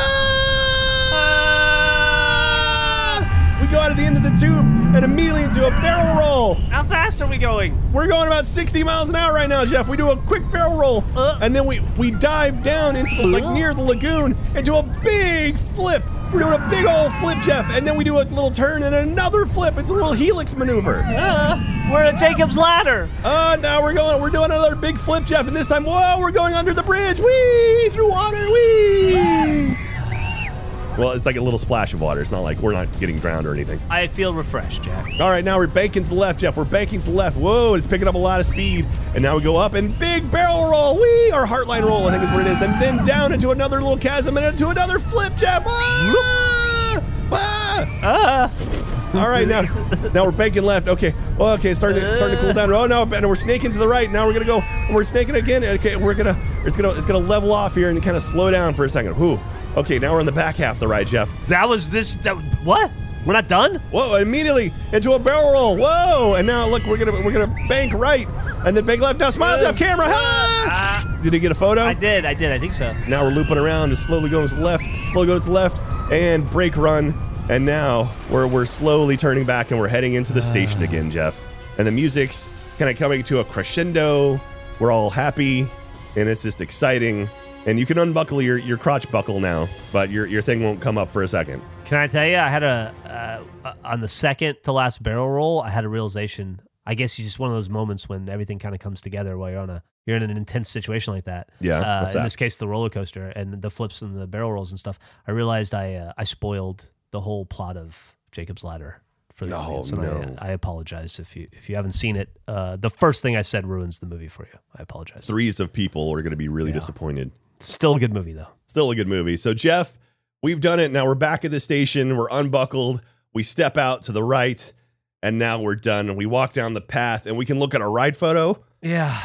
Speaker 2: We go out of the end of the tube and immediately into a barrel roll.
Speaker 3: How fast are we going?
Speaker 2: We're going about 60 miles an hour right now, Jeff. We do a quick barrel roll,
Speaker 3: Uh.
Speaker 2: and then we we dive down into the, like near the lagoon and do a big flip. We're doing a big old flip, Jeff, and then we do a little turn and another flip. It's a little helix maneuver.
Speaker 3: Uh, we're at Jacob's ladder.
Speaker 2: Uh, now we're going. We're doing another big flip, Jeff, and this time, whoa, we're going under the bridge. Wee through water. Wee. Well, it's like a little splash of water. It's not like we're not getting drowned or anything.
Speaker 3: I feel refreshed, Jack.
Speaker 2: All right, now we're banking to the left, Jeff. We're banking to the left. Whoa, it's picking up a lot of speed. And now we go up and big barrel roll. We or heartline roll, I think is what it is. And then down into another little chasm and into another flip, Jeff. Ah! Ah!
Speaker 3: Uh,
Speaker 2: All right, now now we're banking left. Okay. Well, okay, it's starting to, starting to cool down. Oh no, and we're snaking to the right. Now we're gonna go. And we're snaking again. Okay, we're gonna it's gonna it's gonna level off here and kind of slow down for a second. Whew. Okay, now we're in the back half of the ride, Jeff.
Speaker 3: that was this. That, what? We're not done?
Speaker 2: Whoa! Immediately into a barrel roll. Whoa! And now look, we're gonna we're gonna bank right and then bank left. Now smile, Jeff. Camera. Ah! Did you get a photo?
Speaker 3: I did. I did. I think so.
Speaker 2: Now we're looping around and slowly going to the left, slowly going to the left, and brake run. And now we're, we're slowly turning back and we're heading into the station again, Jeff. And the music's kind of coming to a crescendo. We're all happy, and it's just exciting. And you can unbuckle your, your crotch buckle now, but your, your thing won't come up for a second.
Speaker 3: Can I tell you? I had a uh, on the second to last barrel roll. I had a realization. I guess it's just one of those moments when everything kind of comes together while you're on a you're in an intense situation like that.
Speaker 2: Yeah,
Speaker 3: Uh, in
Speaker 2: that?
Speaker 3: this case, the roller coaster and the flips and the barrel rolls and stuff. I realized I uh, I spoiled the whole plot of Jacob's Ladder for the
Speaker 2: Oh,
Speaker 3: audience, and
Speaker 2: no.
Speaker 3: I, I apologize if you if you haven't seen it. Uh, the first thing I said ruins the movie for you. I apologize.
Speaker 2: Threes of people are going to be really
Speaker 3: Yeah.
Speaker 2: disappointed.
Speaker 3: Still a good movie though.
Speaker 2: Still a good movie. So, Jeff, we've done it. Now we're back at the station. We're unbuckled. We step out to the right, and now we're done. And we walk down the path, and we can look at a ride photo.
Speaker 3: Yeah.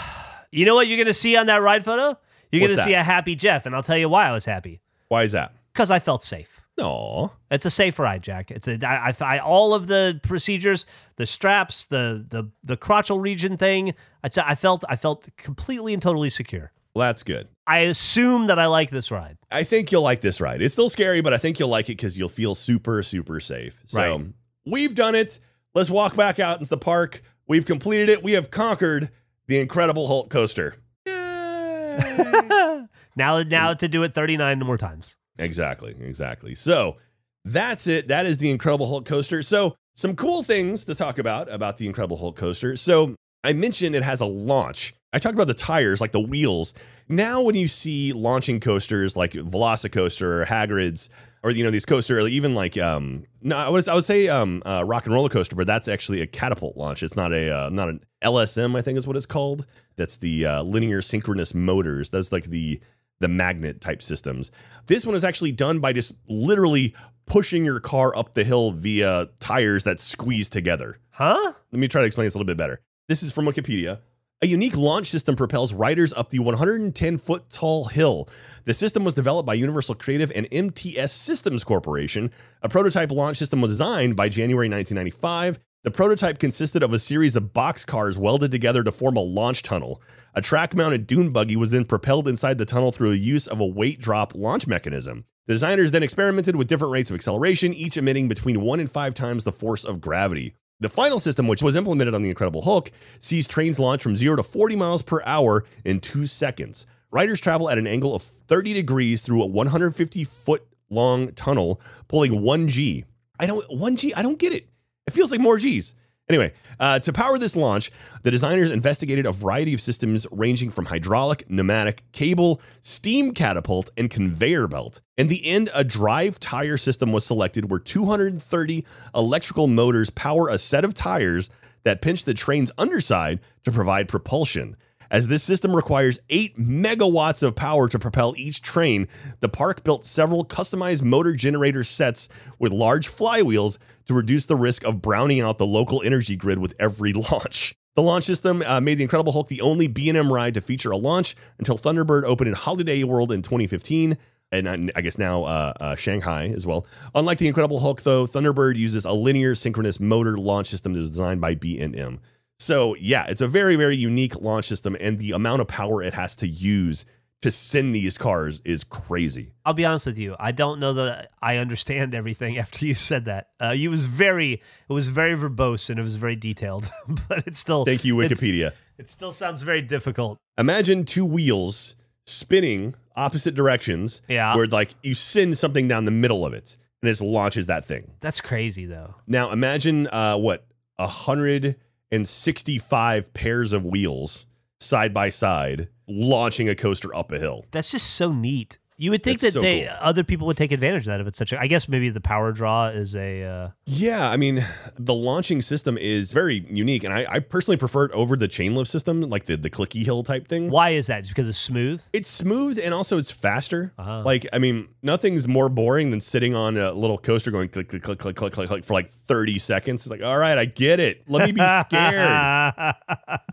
Speaker 3: You know what you're gonna see on that ride photo? You're gonna see a happy Jeff, and I'll tell you why I was happy.
Speaker 2: Why is that?
Speaker 3: Because I felt safe.
Speaker 2: Aw.
Speaker 3: It's a safe ride, Jack. It's a I, I, I all of the procedures, the straps, the the the crotchal region thing. Say I felt I felt completely and totally secure.
Speaker 2: Well, that's good.
Speaker 3: I assume that I like this ride.
Speaker 2: I think you'll like this ride. It's still scary, but I think you'll like it because you'll feel super, super safe. So
Speaker 3: Right.
Speaker 2: we've done it. Let's walk back out into the park. We've completed it. We have conquered the Incredible Hulk coaster.
Speaker 3: Now now to do it 39 more times.
Speaker 2: exactly, exactly. So that's it. That is the Incredible Hulk coaster. So some cool things to talk about about the Incredible Hulk coaster. So I mentioned it has a launch. I talked about the tires, like the wheels. Now, when you see launching coasters like Velocicoaster or Hagrid's, or you know these coasters, or even like um, no, I would I would say um, uh, Rock and Roller Coaster, but that's actually a catapult launch. It's not a uh, not an LSM, I think is what it's called. That's the uh, linear synchronous motors. That's like the the magnet type systems. This one is actually done by just literally pushing your car up the hill via tires that squeeze together.
Speaker 3: Huh?
Speaker 2: Let me try to explain this a little bit better. This is from Wikipedia. A unique launch system propels riders up the 110 foot tall hill. The system was developed by Universal Creative and MTS Systems Corporation. A prototype launch system was designed by January 1995. The prototype consisted of a series of box cars welded together to form a launch tunnel. A track mounted dune buggy was then propelled inside the tunnel through a use of a weight drop launch mechanism. The designers then experimented with different rates of acceleration, each emitting between one and five times the force of gravity. The final system, which was implemented on the Incredible Hulk, sees trains launch from 0 to 40 miles per hour in two seconds. riders travel at an angle of 30 degrees through a 150 foot long tunnel, pulling 1G. I don't 1G, I don't get it. It feels like more G's. Anyway, uh, to power this launch, the designers investigated a variety of systems ranging from hydraulic, pneumatic, cable, steam catapult, and conveyor belt. In the end, a drive tire system was selected where 230 electrical motors power a set of tires that pinch the train's underside to provide propulsion. As this system requires 8 megawatts of power to propel each train, the park built several customized motor generator sets with large flywheels to reduce the risk of browning out the local energy grid with every launch. The launch system uh, made the Incredible Hulk the only B&M ride to feature a launch until Thunderbird opened in Holiday World in 2015 and I guess now uh, uh, Shanghai as well. Unlike the Incredible Hulk, though, Thunderbird uses a linear synchronous motor launch system that was designed by B&M. So yeah, it's a very very unique launch system, and the amount of power it has to use to send these cars is crazy.
Speaker 3: I'll be honest with you. I don't know that I understand everything after you said that. Uh, you was very, it was very verbose and it was very detailed, but it's still.
Speaker 2: Thank you, Wikipedia.
Speaker 3: It still sounds very difficult.
Speaker 2: Imagine two wheels spinning opposite directions.
Speaker 3: Yeah.
Speaker 2: Where like you send something down the middle of it and it launches that thing.
Speaker 3: That's crazy though.
Speaker 2: Now imagine uh, what a hundred and sixty-five pairs of wheels side by side launching a coaster up a hill.
Speaker 3: That's just so neat. You would think
Speaker 2: That's
Speaker 3: that
Speaker 2: so
Speaker 3: they
Speaker 2: cool.
Speaker 3: other people would take advantage of that if it's such a. I guess maybe the power draw is a. Uh,
Speaker 2: Yeah, I mean, the launching system is very unique, and I, I personally prefer it over the chain lift system, like the the clicky hill type thing.
Speaker 3: why is that? Just because it's smooth?
Speaker 2: It's smooth and also it's faster.
Speaker 3: Uh-huh.
Speaker 2: Like, I mean, nothing's more boring than sitting on a little coaster going click, click, click, click, click, click, click for like 30 seconds. It's like, all right, I get it. Let me be scared.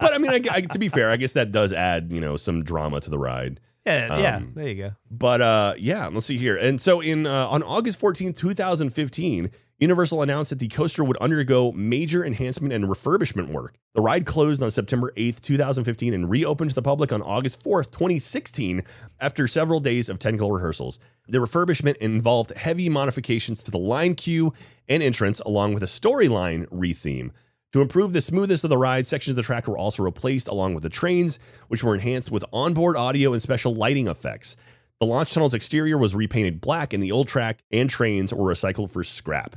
Speaker 2: but I mean, I, I- to be fair, I guess that does add, you know, some drama to the ride.
Speaker 3: Yeah, yeah.
Speaker 2: Um,
Speaker 3: There you go.
Speaker 2: But uh, yeah, let's see here. And so in uh, on August 14th, 2015, Universal announced that the coaster would undergo major enhancement and refurbishment work. The ride closed on September 8th, 2015 and reopened to the public on August 4th, 2016 after several days of technical rehearsals. The refurbishment involved heavy modifications to the line queue and entrance along with a storyline retheme. To improve the smoothness of the ride, sections of the track were also replaced along with the trains, which were enhanced with onboard audio and special lighting effects. The launch tunnel's exterior was repainted black, and the old track and trains were recycled for scrap.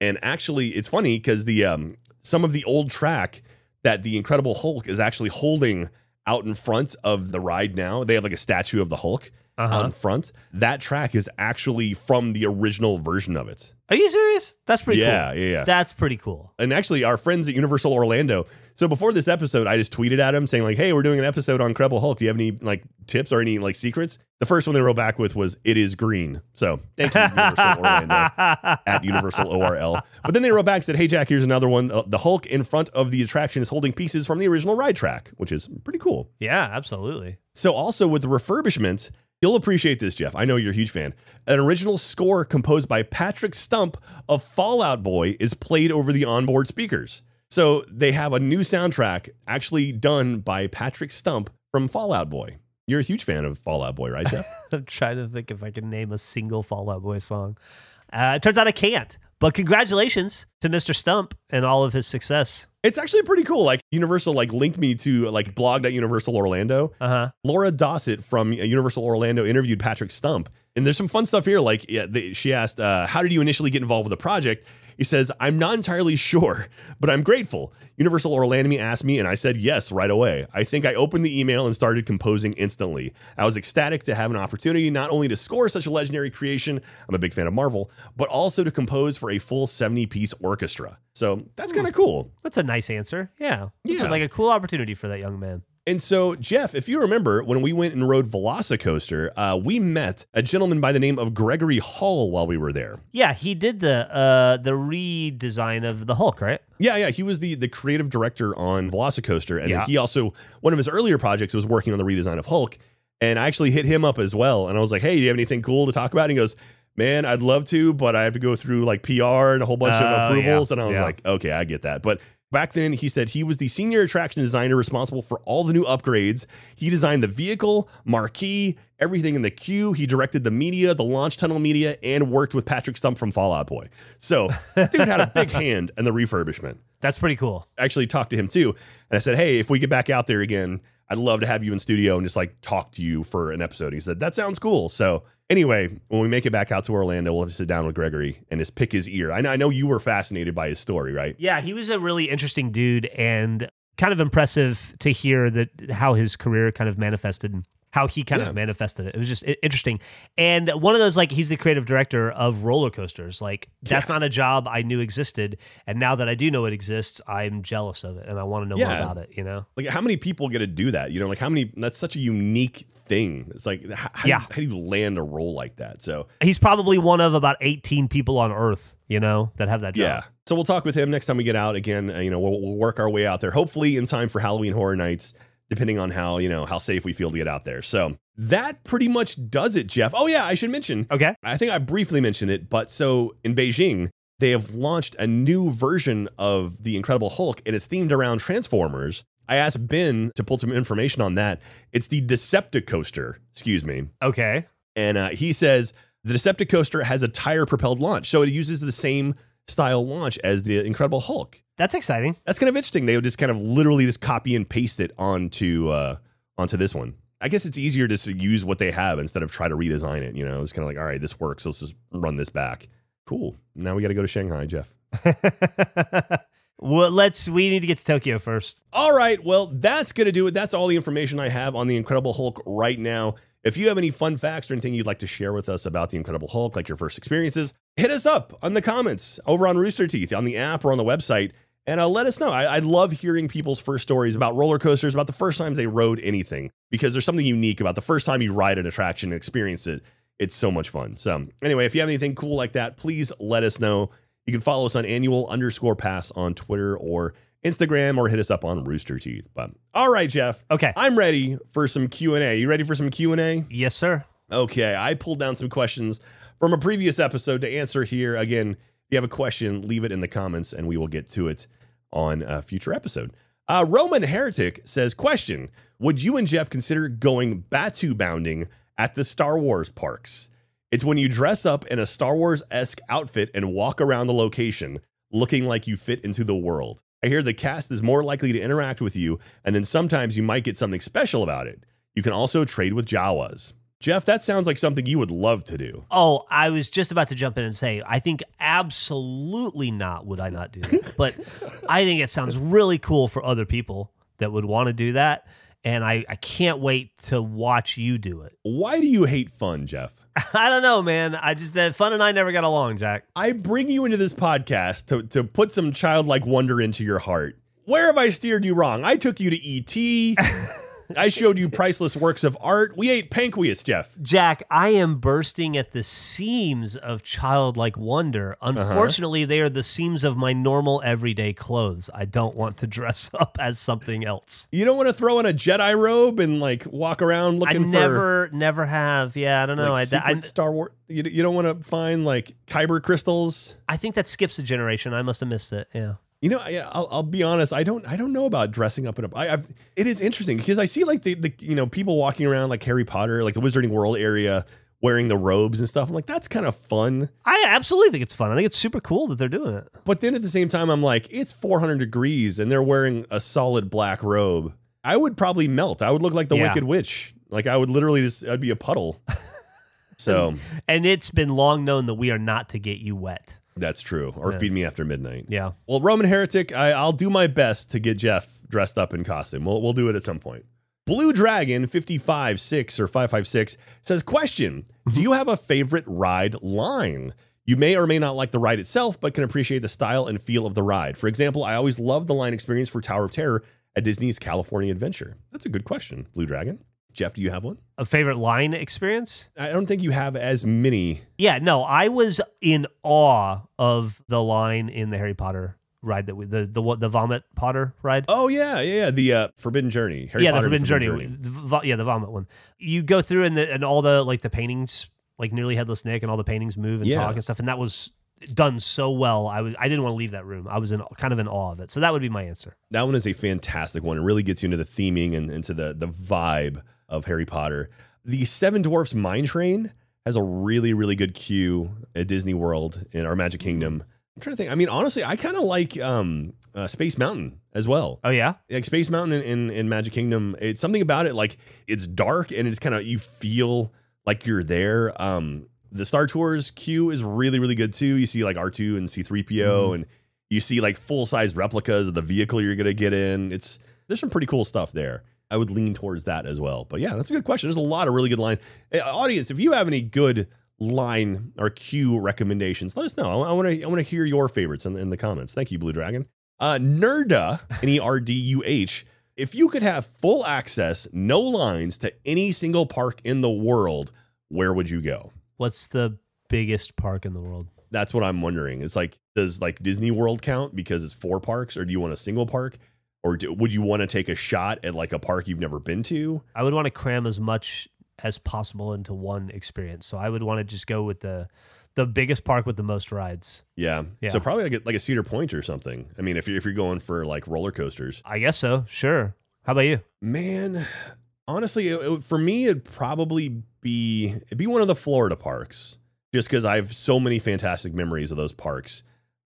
Speaker 2: And actually, it's funny because the um, some of the old track that the Incredible Hulk is actually holding out in front of the ride now. They have like a statue of the Hulk
Speaker 3: Uh-huh.
Speaker 2: in front. That track is actually from the original version of it.
Speaker 3: Are you serious? That's pretty
Speaker 2: Yeah,
Speaker 3: cool.
Speaker 2: yeah, yeah.
Speaker 3: That's pretty cool.
Speaker 2: and actually our friends at Universal Orlando. So before this episode, I just tweeted at them saying like, "Hey, we're doing an episode on Incredible Hulk. Do you have any like tips or any like secrets?" The first one they wrote back with was, "It is green." So thank you, Universal Orlando at Universal ORL. But then they wrote back and said, "Hey, Jack, here's another one. Uh, The Hulk in front of the attraction is holding pieces from the original ride track, which is pretty cool."
Speaker 3: yeah, absolutely.
Speaker 2: So also with the refurbishment, you'll appreciate this, Geoff. I know you're a huge fan. An original score composed by Patrick Stump of Fall Out Boy is played over the onboard speakers. So they have a new soundtrack actually done by Patrick Stump from Fall Out Boy. You're a huge fan of Fall Out Boy, right, Geoff?
Speaker 3: I'm trying to think if I can name a single Fall Out Boy song. Uh, it turns out I can't. But congratulations to Mr. Stump and all of his success.
Speaker 2: It's actually pretty cool. Like Universal like linked me to like blog.universal Orlando.
Speaker 3: Uh huh.
Speaker 2: Laura Dossett from Universal Orlando interviewed Patrick Stump. And there's some fun stuff here. Like, yeah, they, she asked, uh, How did you initially get involved with the project? He says, I'm not entirely sure, but I'm grateful. Universal Orlando asked me, and I said yes right away. I think I opened the email and started composing instantly. I was ecstatic to have an opportunity not only to score such a legendary creation, I'm a big fan of Marvel, but also to compose for a full 70 piece orchestra. So that's hmm. kind of cool.
Speaker 3: That's a nice answer. Yeah. This
Speaker 2: Yeah.
Speaker 3: like a cool opportunity for that young man.
Speaker 2: And so, Geoff, if you remember when we went and rode Velocicoaster, uh, we met a gentleman by the name of Gregory Hall while we were there.
Speaker 3: Yeah, he did the uh the redesign of the Hulk, right?
Speaker 2: Yeah, yeah, he was the the creative director on Velocicoaster, and
Speaker 3: Yeah.
Speaker 2: then he also one of his earlier projects was working on the redesign of Hulk. And I actually hit him up as well, and I was like, "Hey, do you have anything cool to talk about?" And he goes, "Man, I'd love to, but I have to go through like PR and a whole bunch
Speaker 3: Oh,
Speaker 2: of approvals."
Speaker 3: yeah,
Speaker 2: And I was
Speaker 3: yeah.
Speaker 2: like, "Okay, I get that." But back then, he said he was the senior attraction designer responsible for all the new upgrades. He designed the vehicle, marquee, everything in the queue. He directed the media, the launch tunnel media, and worked with Patrick Stump from Fall Out Boy. So, dude had a big hand in the refurbishment
Speaker 3: That's pretty cool.
Speaker 2: actually talked to him too. And I said, hey, if we get back out there again, I'd love to have you in studio and just like talk to you for an episode. He said, That sounds cool. So anyway, when we make it back out to Orlando, we'll have to sit down with Gregory and just pick his ear. I know, I know you were fascinated by his story, right?
Speaker 3: Yeah, he was a really interesting dude and kind of impressive to hear that how his career kind of manifested how he kind
Speaker 2: Yeah.
Speaker 3: of manifested it. It was just interesting. And one of those, like, he's the creative director of roller coasters. Like, that's
Speaker 2: Yeah.
Speaker 3: not a job I knew existed. And now that I do know it exists, I'm jealous of it and I want to know more about it, you know?
Speaker 2: Like, how many people get to do that? You know, like, how many, that's such a unique thing. It's like, how, how,
Speaker 3: Yeah.
Speaker 2: do, you, how do you land a role like that? So,
Speaker 3: He's probably one of about 18 people on Earth, you know, that have that job.
Speaker 2: Yeah. So we'll talk with him next time we get out. Again, uh, you know, we'll, we'll work our way out there, hopefully in time for Halloween Horror Nights, depending on how, you know, how safe we feel to get out there. So that pretty much does it, Geoff. Oh, yeah, I should mention,
Speaker 3: Okay.
Speaker 2: I think I briefly mentioned it, but so in Beijing, they have launched a new version of the Incredible Hulk, and it's themed around Transformers. I asked Ben to pull some information on that. It's the Decepticoaster, excuse me.
Speaker 3: Okay.
Speaker 2: And uh, he says the Decepticoaster has a tire propelled launch. So it uses the same style launch as the Incredible Hulk.
Speaker 3: That's exciting.
Speaker 2: That's kind of interesting. They would just kind of literally just copy and paste it onto uh, onto this one. I guess it's easier just to use what they have instead of try to redesign it. You know, it's kind of like, all right, this works. Let's just run this back. Cool. Now we got to go to Shanghai, Geoff.
Speaker 3: well, let's, we need to get to Tokyo first.
Speaker 2: All right. Well, that's going to do it. That's all the information I have on the Incredible Hulk right now. If you have any fun facts or anything you'd like to share with us about the Incredible Hulk, like your first experiences, hit us up on the comments over on Rooster Teeth, on the app or on the website, and uh, let us know. I, I love hearing people's first stories about roller coasters, about the first times they rode anything, because there's something unique about the first time you ride an attraction and experience it. It's so much fun. So, anyway, if you have anything cool like that, please let us know. You can follow us on annual underscore pass on Twitter or Instagram or hit us up on Rooster Teeth. But all right, Geoff,
Speaker 3: Okay.
Speaker 2: I'm ready for some Q&A. You ready for some Q&A?
Speaker 3: Yes, sir.
Speaker 2: Okay, I pulled down some questions from a previous episode to answer here. Again, if you have a question, leave it in the comments and we will get to it on a future episode. Uh, Roman Heretic says, question, would you and Geoff consider going Batuu bounding at the Star Wars parks? It's when you dress up in a Star Wars-esque outfit and walk around the location looking like you fit into the world. I hear the cast is more likely to interact with you, and then sometimes you might get something special about it. You can also trade with Jawas. Geoff, that sounds like something you would love to do.
Speaker 3: Oh, I was just about to jump in and say, I think absolutely not would I not do that. but I think it sounds really cool for other people that would want to do that. And I, I can't wait to watch you do it.
Speaker 2: Why do you hate fun, Geoff?
Speaker 3: I don't know, man. I just, uh, Fun and I never got along, Jack.
Speaker 2: I bring you into this podcast to, to put some childlike wonder into your heart. Where have I steered you wrong? I took you to E.T. I showed you priceless works of art. We ate pancreas, Geoff.
Speaker 3: Jack, I am bursting at the seams of childlike wonder. Uh-huh. Unfortunately, they are the seams of my normal everyday clothes. I don't want to dress up as something else.
Speaker 2: You don't want to throw in a Jedi robe and like walk around
Speaker 3: I
Speaker 2: looking for
Speaker 3: never, never have. Yeah, I don't know.
Speaker 2: like,
Speaker 3: I, I,
Speaker 2: Star Wars. You, you don't want to find like kyber crystals.
Speaker 3: I think that skips a generation. I must have missed it. Yeah.
Speaker 2: You know, I, I'll, I'll be honest. I don't. I don't know about dressing up in a. I, I've, it is interesting because I see like the, the you know people walking around like Harry Potter, like the Wizarding World area, wearing the robes and stuff. I'm like, that's kind of fun.
Speaker 3: I absolutely think it's fun. I think it's super cool that they're doing it.
Speaker 2: But then at the same time, I'm like, it's 400 degrees and they're wearing a solid black robe. I would probably melt. I would look like the
Speaker 3: Yeah.
Speaker 2: Wicked Witch. Like I would literally just. I'd be a puddle. So
Speaker 3: And it's been long known that we are not to get you wet.
Speaker 2: That's true. Or feed me after midnight.
Speaker 3: Yeah.
Speaker 2: Well, Roman Heretic, I, I'll do my best to get Geoff dressed up in costume. We'll, we'll do it at some point. Blue Dragon 556 or 556 says, Question Do mm-hmm. you have a favorite ride line? You may or may not like the ride itself, but can appreciate the style and feel of the ride. For example, I always loved the line experience for Tower of Terror at Disney's California Adventure. That's a good question, Blue Dragon. Geoff, do you have one?
Speaker 3: A favorite line experience?
Speaker 2: I don't think you have as many.
Speaker 3: Yeah, no, I was in awe of the line in the Harry Potter ride that we the the what the vomit Potter ride.
Speaker 2: Oh, yeah, yeah, yeah. The uh, Forbidden Journey. Harry
Speaker 3: yeah,
Speaker 2: Potter
Speaker 3: the
Speaker 2: and
Speaker 3: Forbidden Journey. The vo- yeah, the vomit one. You go through and the, and all the like the paintings, like nearly headless Nick, and all the paintings move and
Speaker 2: Yeah.
Speaker 3: talk and stuff, and that was done so well. I was I didn't want to leave that room. I was in kind of in awe of it. So that would be my answer.
Speaker 2: That one is a fantastic one. It really gets you into the theming and into the the vibe of Harry Potter. The Seven Dwarfs Mine Train has a really really good queue at Disney World in our Magic Kingdom. I'm trying to think. I mean, honestly, I kind of like um, uh, Space Mountain as well.
Speaker 3: Oh yeah.
Speaker 2: Like Space Mountain in, in, in Magic Kingdom, it's something about it. Like it's dark and it's kind of you feel like you're there. Um, the Star Tours queue is really really good too. You see like R two and C three PO, and you see like full size replicas of the vehicle you're gonna get in. It's there's some pretty cool stuff there. I would lean towards that as well. But yeah, that's a good question. There's a lot of really good line. Hey, audience, if you have any good line or queue recommendations, let us know. I want to I want to hear your favorites in, in the comments. Thank you, Blue Dragon. Uh, Nerduh, N E R D U H. If you could have full access, no lines to any single park in the world, where would you go?
Speaker 3: What's the biggest park in the world?
Speaker 2: That's what I'm wondering. It's like, does like Disney World count because it's four parks, or do you want a single park? Or do, would you want to take a shot at like a park you've never been to?
Speaker 3: I would want to cram as much as possible into one experience. So I would want to just go with the the biggest park with the most rides.
Speaker 2: Yeah.
Speaker 3: Yeah.
Speaker 2: So probably like a, like a Cedar Point or something. I mean, if you're if you're going for like roller coasters,
Speaker 3: I guess so. Sure. How about you?
Speaker 2: man, honestly, it, it- for me, it'd probably be it'd be one of the Florida parks, just because I have so many fantastic memories of those parks.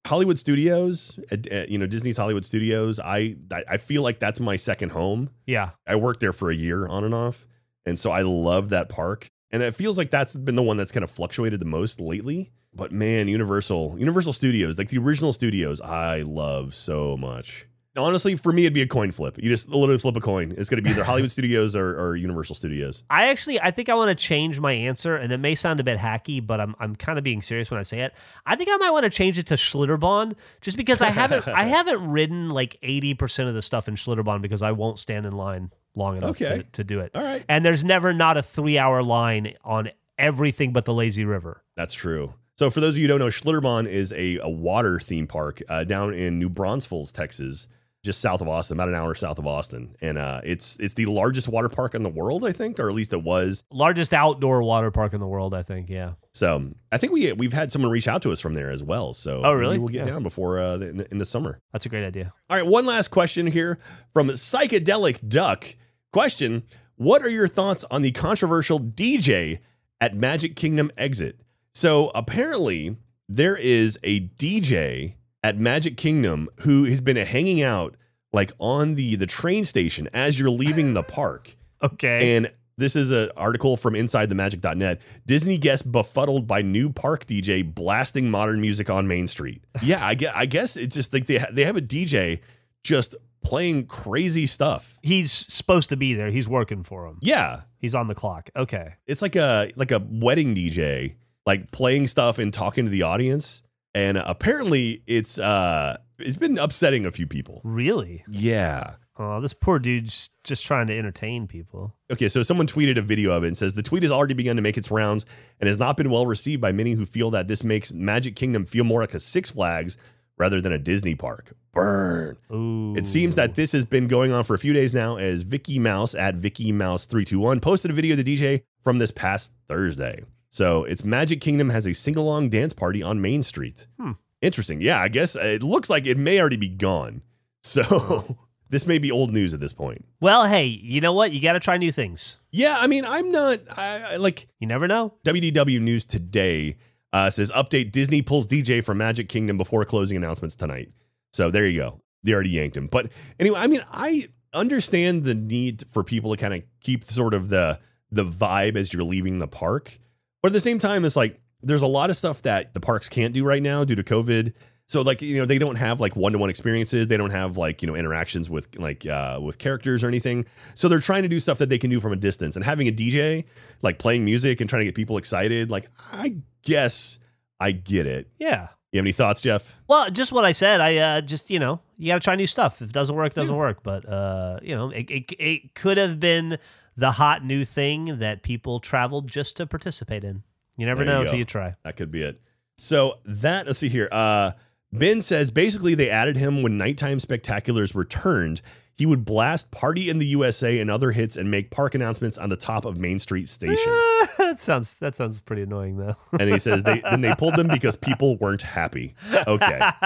Speaker 2: Hollywood Studios, at, at, you know Disney's Hollywood Studios. I I I feel like that's my second home.
Speaker 3: Yeah.
Speaker 2: I worked there for a year on and off. And so I love that park. And it feels like that's been the one that's kind of fluctuated the most lately. But man, Universal, Universal Studios, like the original studios, I love so much. Honestly, for me, it'd be a coin flip. You just literally flip a coin. It's going to be either Hollywood Studios or, or Universal Studios.
Speaker 3: I actually I think I want to change my answer and it may sound a bit hacky, but I'm I'm kind of being serious when I say it. I think I might want to change it to Schlitterbahn just because I haven't I haven't ridden like 80% of the stuff in Schlitterbahn because I won't stand in line long enough
Speaker 2: Okay.
Speaker 3: to, to do it.
Speaker 2: All right.
Speaker 3: And there's never not a 3-hour line on everything but the lazy river.
Speaker 2: That's true. So for those of you who don't know, Schlitterbahn is a, a water theme park uh, down in New Braunfels, Texas, just south of Austin, about an hour south of Austin. And uh, it's it's the largest water park in the world, I think, or at least it was.
Speaker 3: Largest outdoor water park in the world, I think, yeah.
Speaker 2: So I think we we've had someone reach out to us from there as well. So
Speaker 3: Oh, really?
Speaker 2: we'll get
Speaker 3: Yeah.
Speaker 2: down before uh, the, in, in the summer.
Speaker 3: That's a great idea.
Speaker 2: All right, one last question here from Psychedelic Duck. Question: What are your thoughts on the controversial DJ at Magic Kingdom exit? So apparently there is a DJ at Magic Kingdom who has been hanging out like on the the train station as you're leaving the park.
Speaker 3: Okay.
Speaker 2: And this is an article from InsideTheMagic.net. Disney guest befuddled by new park DJ blasting modern music on Main Street. Yeah, I guess, I guess it's just like they ha- they have a DJ just playing crazy stuff.
Speaker 3: He's supposed to be there. He's working for him.
Speaker 2: Yeah,
Speaker 3: He's on the clock. Okay.
Speaker 2: it's like a like a wedding DJ, like playing stuff and talking to the audience. And apparently, it's uh it's been upsetting a few people.
Speaker 3: Really?
Speaker 2: Yeah.
Speaker 3: Oh, this poor dude's just trying to entertain people.
Speaker 2: Okay, so someone tweeted a video of it and says the tweet has already begun to make its rounds and has not been well received by many who feel that this makes Magic Kingdom feel more like a Six Flags rather than a Disney park. Burn.
Speaker 3: Ooh.
Speaker 2: It seems that this has been going on for a few days now as Vicky Mouse at Vicky Mouse 321 posted a video of the DJ from this past Thursday. So it's Magic Kingdom has a sing along dance party on Main Street.
Speaker 3: Hmm.
Speaker 2: Interesting. Yeah, I guess it looks like it may already be gone. So this may be old news at this point.
Speaker 3: Well, hey, you know what? You got to try new things.
Speaker 2: Yeah, I mean, I'm not I, I like
Speaker 3: You never know.
Speaker 2: WDW News today uh, says update Disney pulls DJ from Magic Kingdom before closing announcements tonight. So there you go. They already yanked him. But anyway, I mean, I understand the need for people to kind of keep sort of the the vibe as you're leaving the park. But at the same time, it's like there's a lot of stuff that the parks can't do right now due to COVID. So like you know they don't have like one to one experiences. They don't have like you know interactions with like uh, with characters or anything. So they're trying to do stuff that they can do from a distance. And having a DJ like playing music and trying to get people excited, like I guess I get it.
Speaker 3: Yeah.
Speaker 2: You have any thoughts, Geoff?
Speaker 3: Well, just what I said. I uh, just you know you got to try new stuff. If it doesn't work, it doesn't work. But uh, you know, it, it it could have been the hot new thing that people traveled just to participate in. You never
Speaker 2: There you
Speaker 3: know
Speaker 2: go.
Speaker 3: until you try.
Speaker 2: That could be it. So that let's see here. Uh Ben says basically they added him when nighttime spectaculars returned. He would blast Party in the USA and other hits and make park announcements on the top of Main Street Station.
Speaker 3: that sounds that sounds pretty annoying though.
Speaker 2: and he says they then they pulled them because people weren't happy. Okay.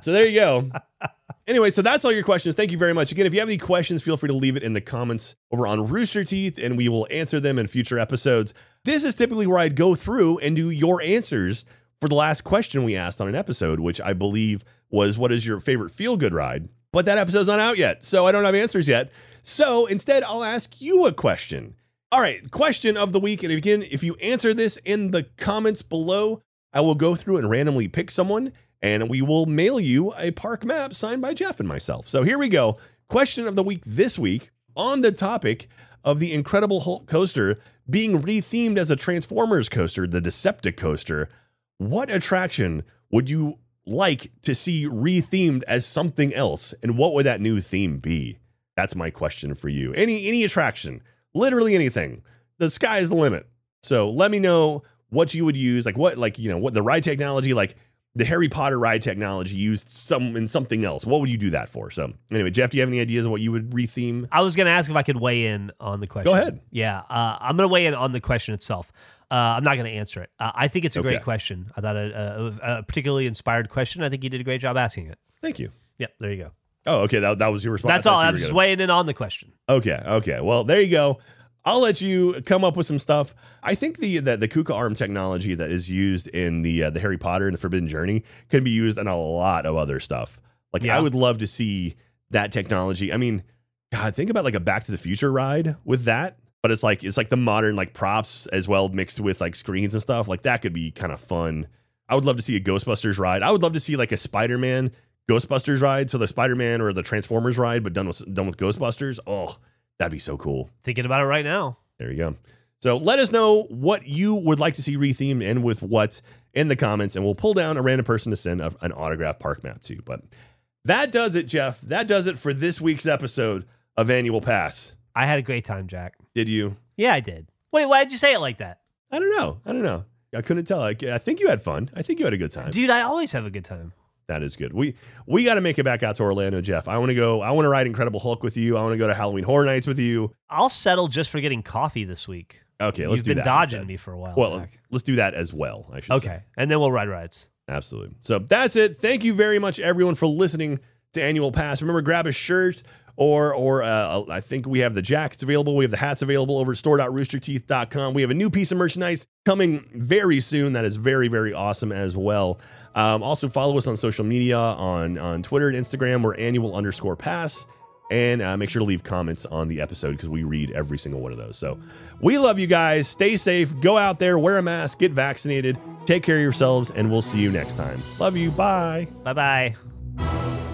Speaker 2: So there you go. Anyway, so that's all your questions. Thank you very much. Again, if you have any questions, feel free to leave it in the comments over on Rooster Teeth, and we will answer them in future episodes. This is typically where I'd go through and do your answers for the last question we asked on an episode, which I believe was what is your favorite feel good ride? But that episode's not out yet, so I don't have answers yet. So instead, I'll ask you a question. All right, question of the week. And again, if you answer this in the comments below, I will go through and randomly pick someone and we will mail you a park map signed by Geoff and myself. So here we go. Question of the week this week on the topic of the Incredible Hulk coaster being rethemed as a Transformers coaster, the Decepticoaster. What attraction would you like to see rethemed as something else? And what would that new theme be? That's my question for you. Any any attraction, literally anything. The sky is the limit. So let me know what you would use, like what, like you know, what the ride technology, like the Harry Potter ride technology used some in something else. What would you do that for? So anyway, Geoff, do you have any ideas of what you would retheme?
Speaker 3: I was going to ask if I could weigh in on the question.
Speaker 2: Go ahead.
Speaker 3: Yeah, uh, I'm going to weigh in on the question itself. Uh, I'm not going to answer it. Uh, I think it's a
Speaker 2: Okay.
Speaker 3: great question. I thought a, a, a particularly inspired question. I think you did a great job asking it.
Speaker 2: Thank you.
Speaker 3: Yep, there you go.
Speaker 2: Oh, okay. That, that was your response.
Speaker 3: That's all. I'm just
Speaker 2: gonna-
Speaker 3: weighing in on the question.
Speaker 2: Okay, okay. Well, there you go. I'll let you come up with some stuff. I think the the, the Kuka arm technology that is used in the uh, the Harry Potter and the Forbidden Journey can be used in a lot of other stuff. Like
Speaker 3: Yeah.
Speaker 2: I would love to see that technology. I mean, God, think about like a Back to the Future ride with that. But it's like it's like the modern like props as well mixed with like screens and stuff. Like that could be kind of fun. I would love to see a Ghostbusters ride. I would love to see like a Spider-Man Ghostbusters ride. So the Spider-Man or the Transformers ride, but done with done with Ghostbusters. Oh, that'd be so cool.
Speaker 3: Thinking about it right now.
Speaker 2: There you go. So let us know what you would like to see rethemed and with what in the comments, and we'll pull down a random person to send a, an autograph park map to. But that does it, Geoff. That does it for this week's episode of Annual Pass.
Speaker 3: I had a great time, Jack.
Speaker 2: Did you?
Speaker 3: Yeah, I did. Wait, why did you say it like that?
Speaker 2: I don't know. I don't know. I couldn't tell. I, I think you had fun. I think you had a good time.
Speaker 3: Dude, I always have a good time.
Speaker 2: That is good. We we got to make it back out to Orlando, Geoff. I want to go. I want to ride Incredible Hulk with you. I want to go to Halloween Horror Nights with you.
Speaker 3: I'll settle just for getting coffee this week.
Speaker 2: Okay, let's
Speaker 3: You've
Speaker 2: do
Speaker 3: been dodging
Speaker 2: instead.
Speaker 3: me for a while.
Speaker 2: Well,
Speaker 3: Jack.
Speaker 2: let's do that as well. I should say.
Speaker 3: okay. And then we'll ride rides.
Speaker 2: Absolutely. So that's it. Thank you very much, everyone, for listening to Annual Pass. Remember, grab a shirt or or uh, I think we have the jackets available. We have the hats available over at store.roosterteeth.com. We have a new piece of merchandise coming very soon. That is very very awesome as well. Um, also follow us on social media on on Twitter and Instagram. We're annual underscore pass. And uh, make sure to leave comments on the episode because we read every single one of those. So we love you guys. Stay safe. Go out there, wear a mask, get vaccinated, take care of yourselves, and we'll see you next time. Love you. Bye.
Speaker 3: Bye bye.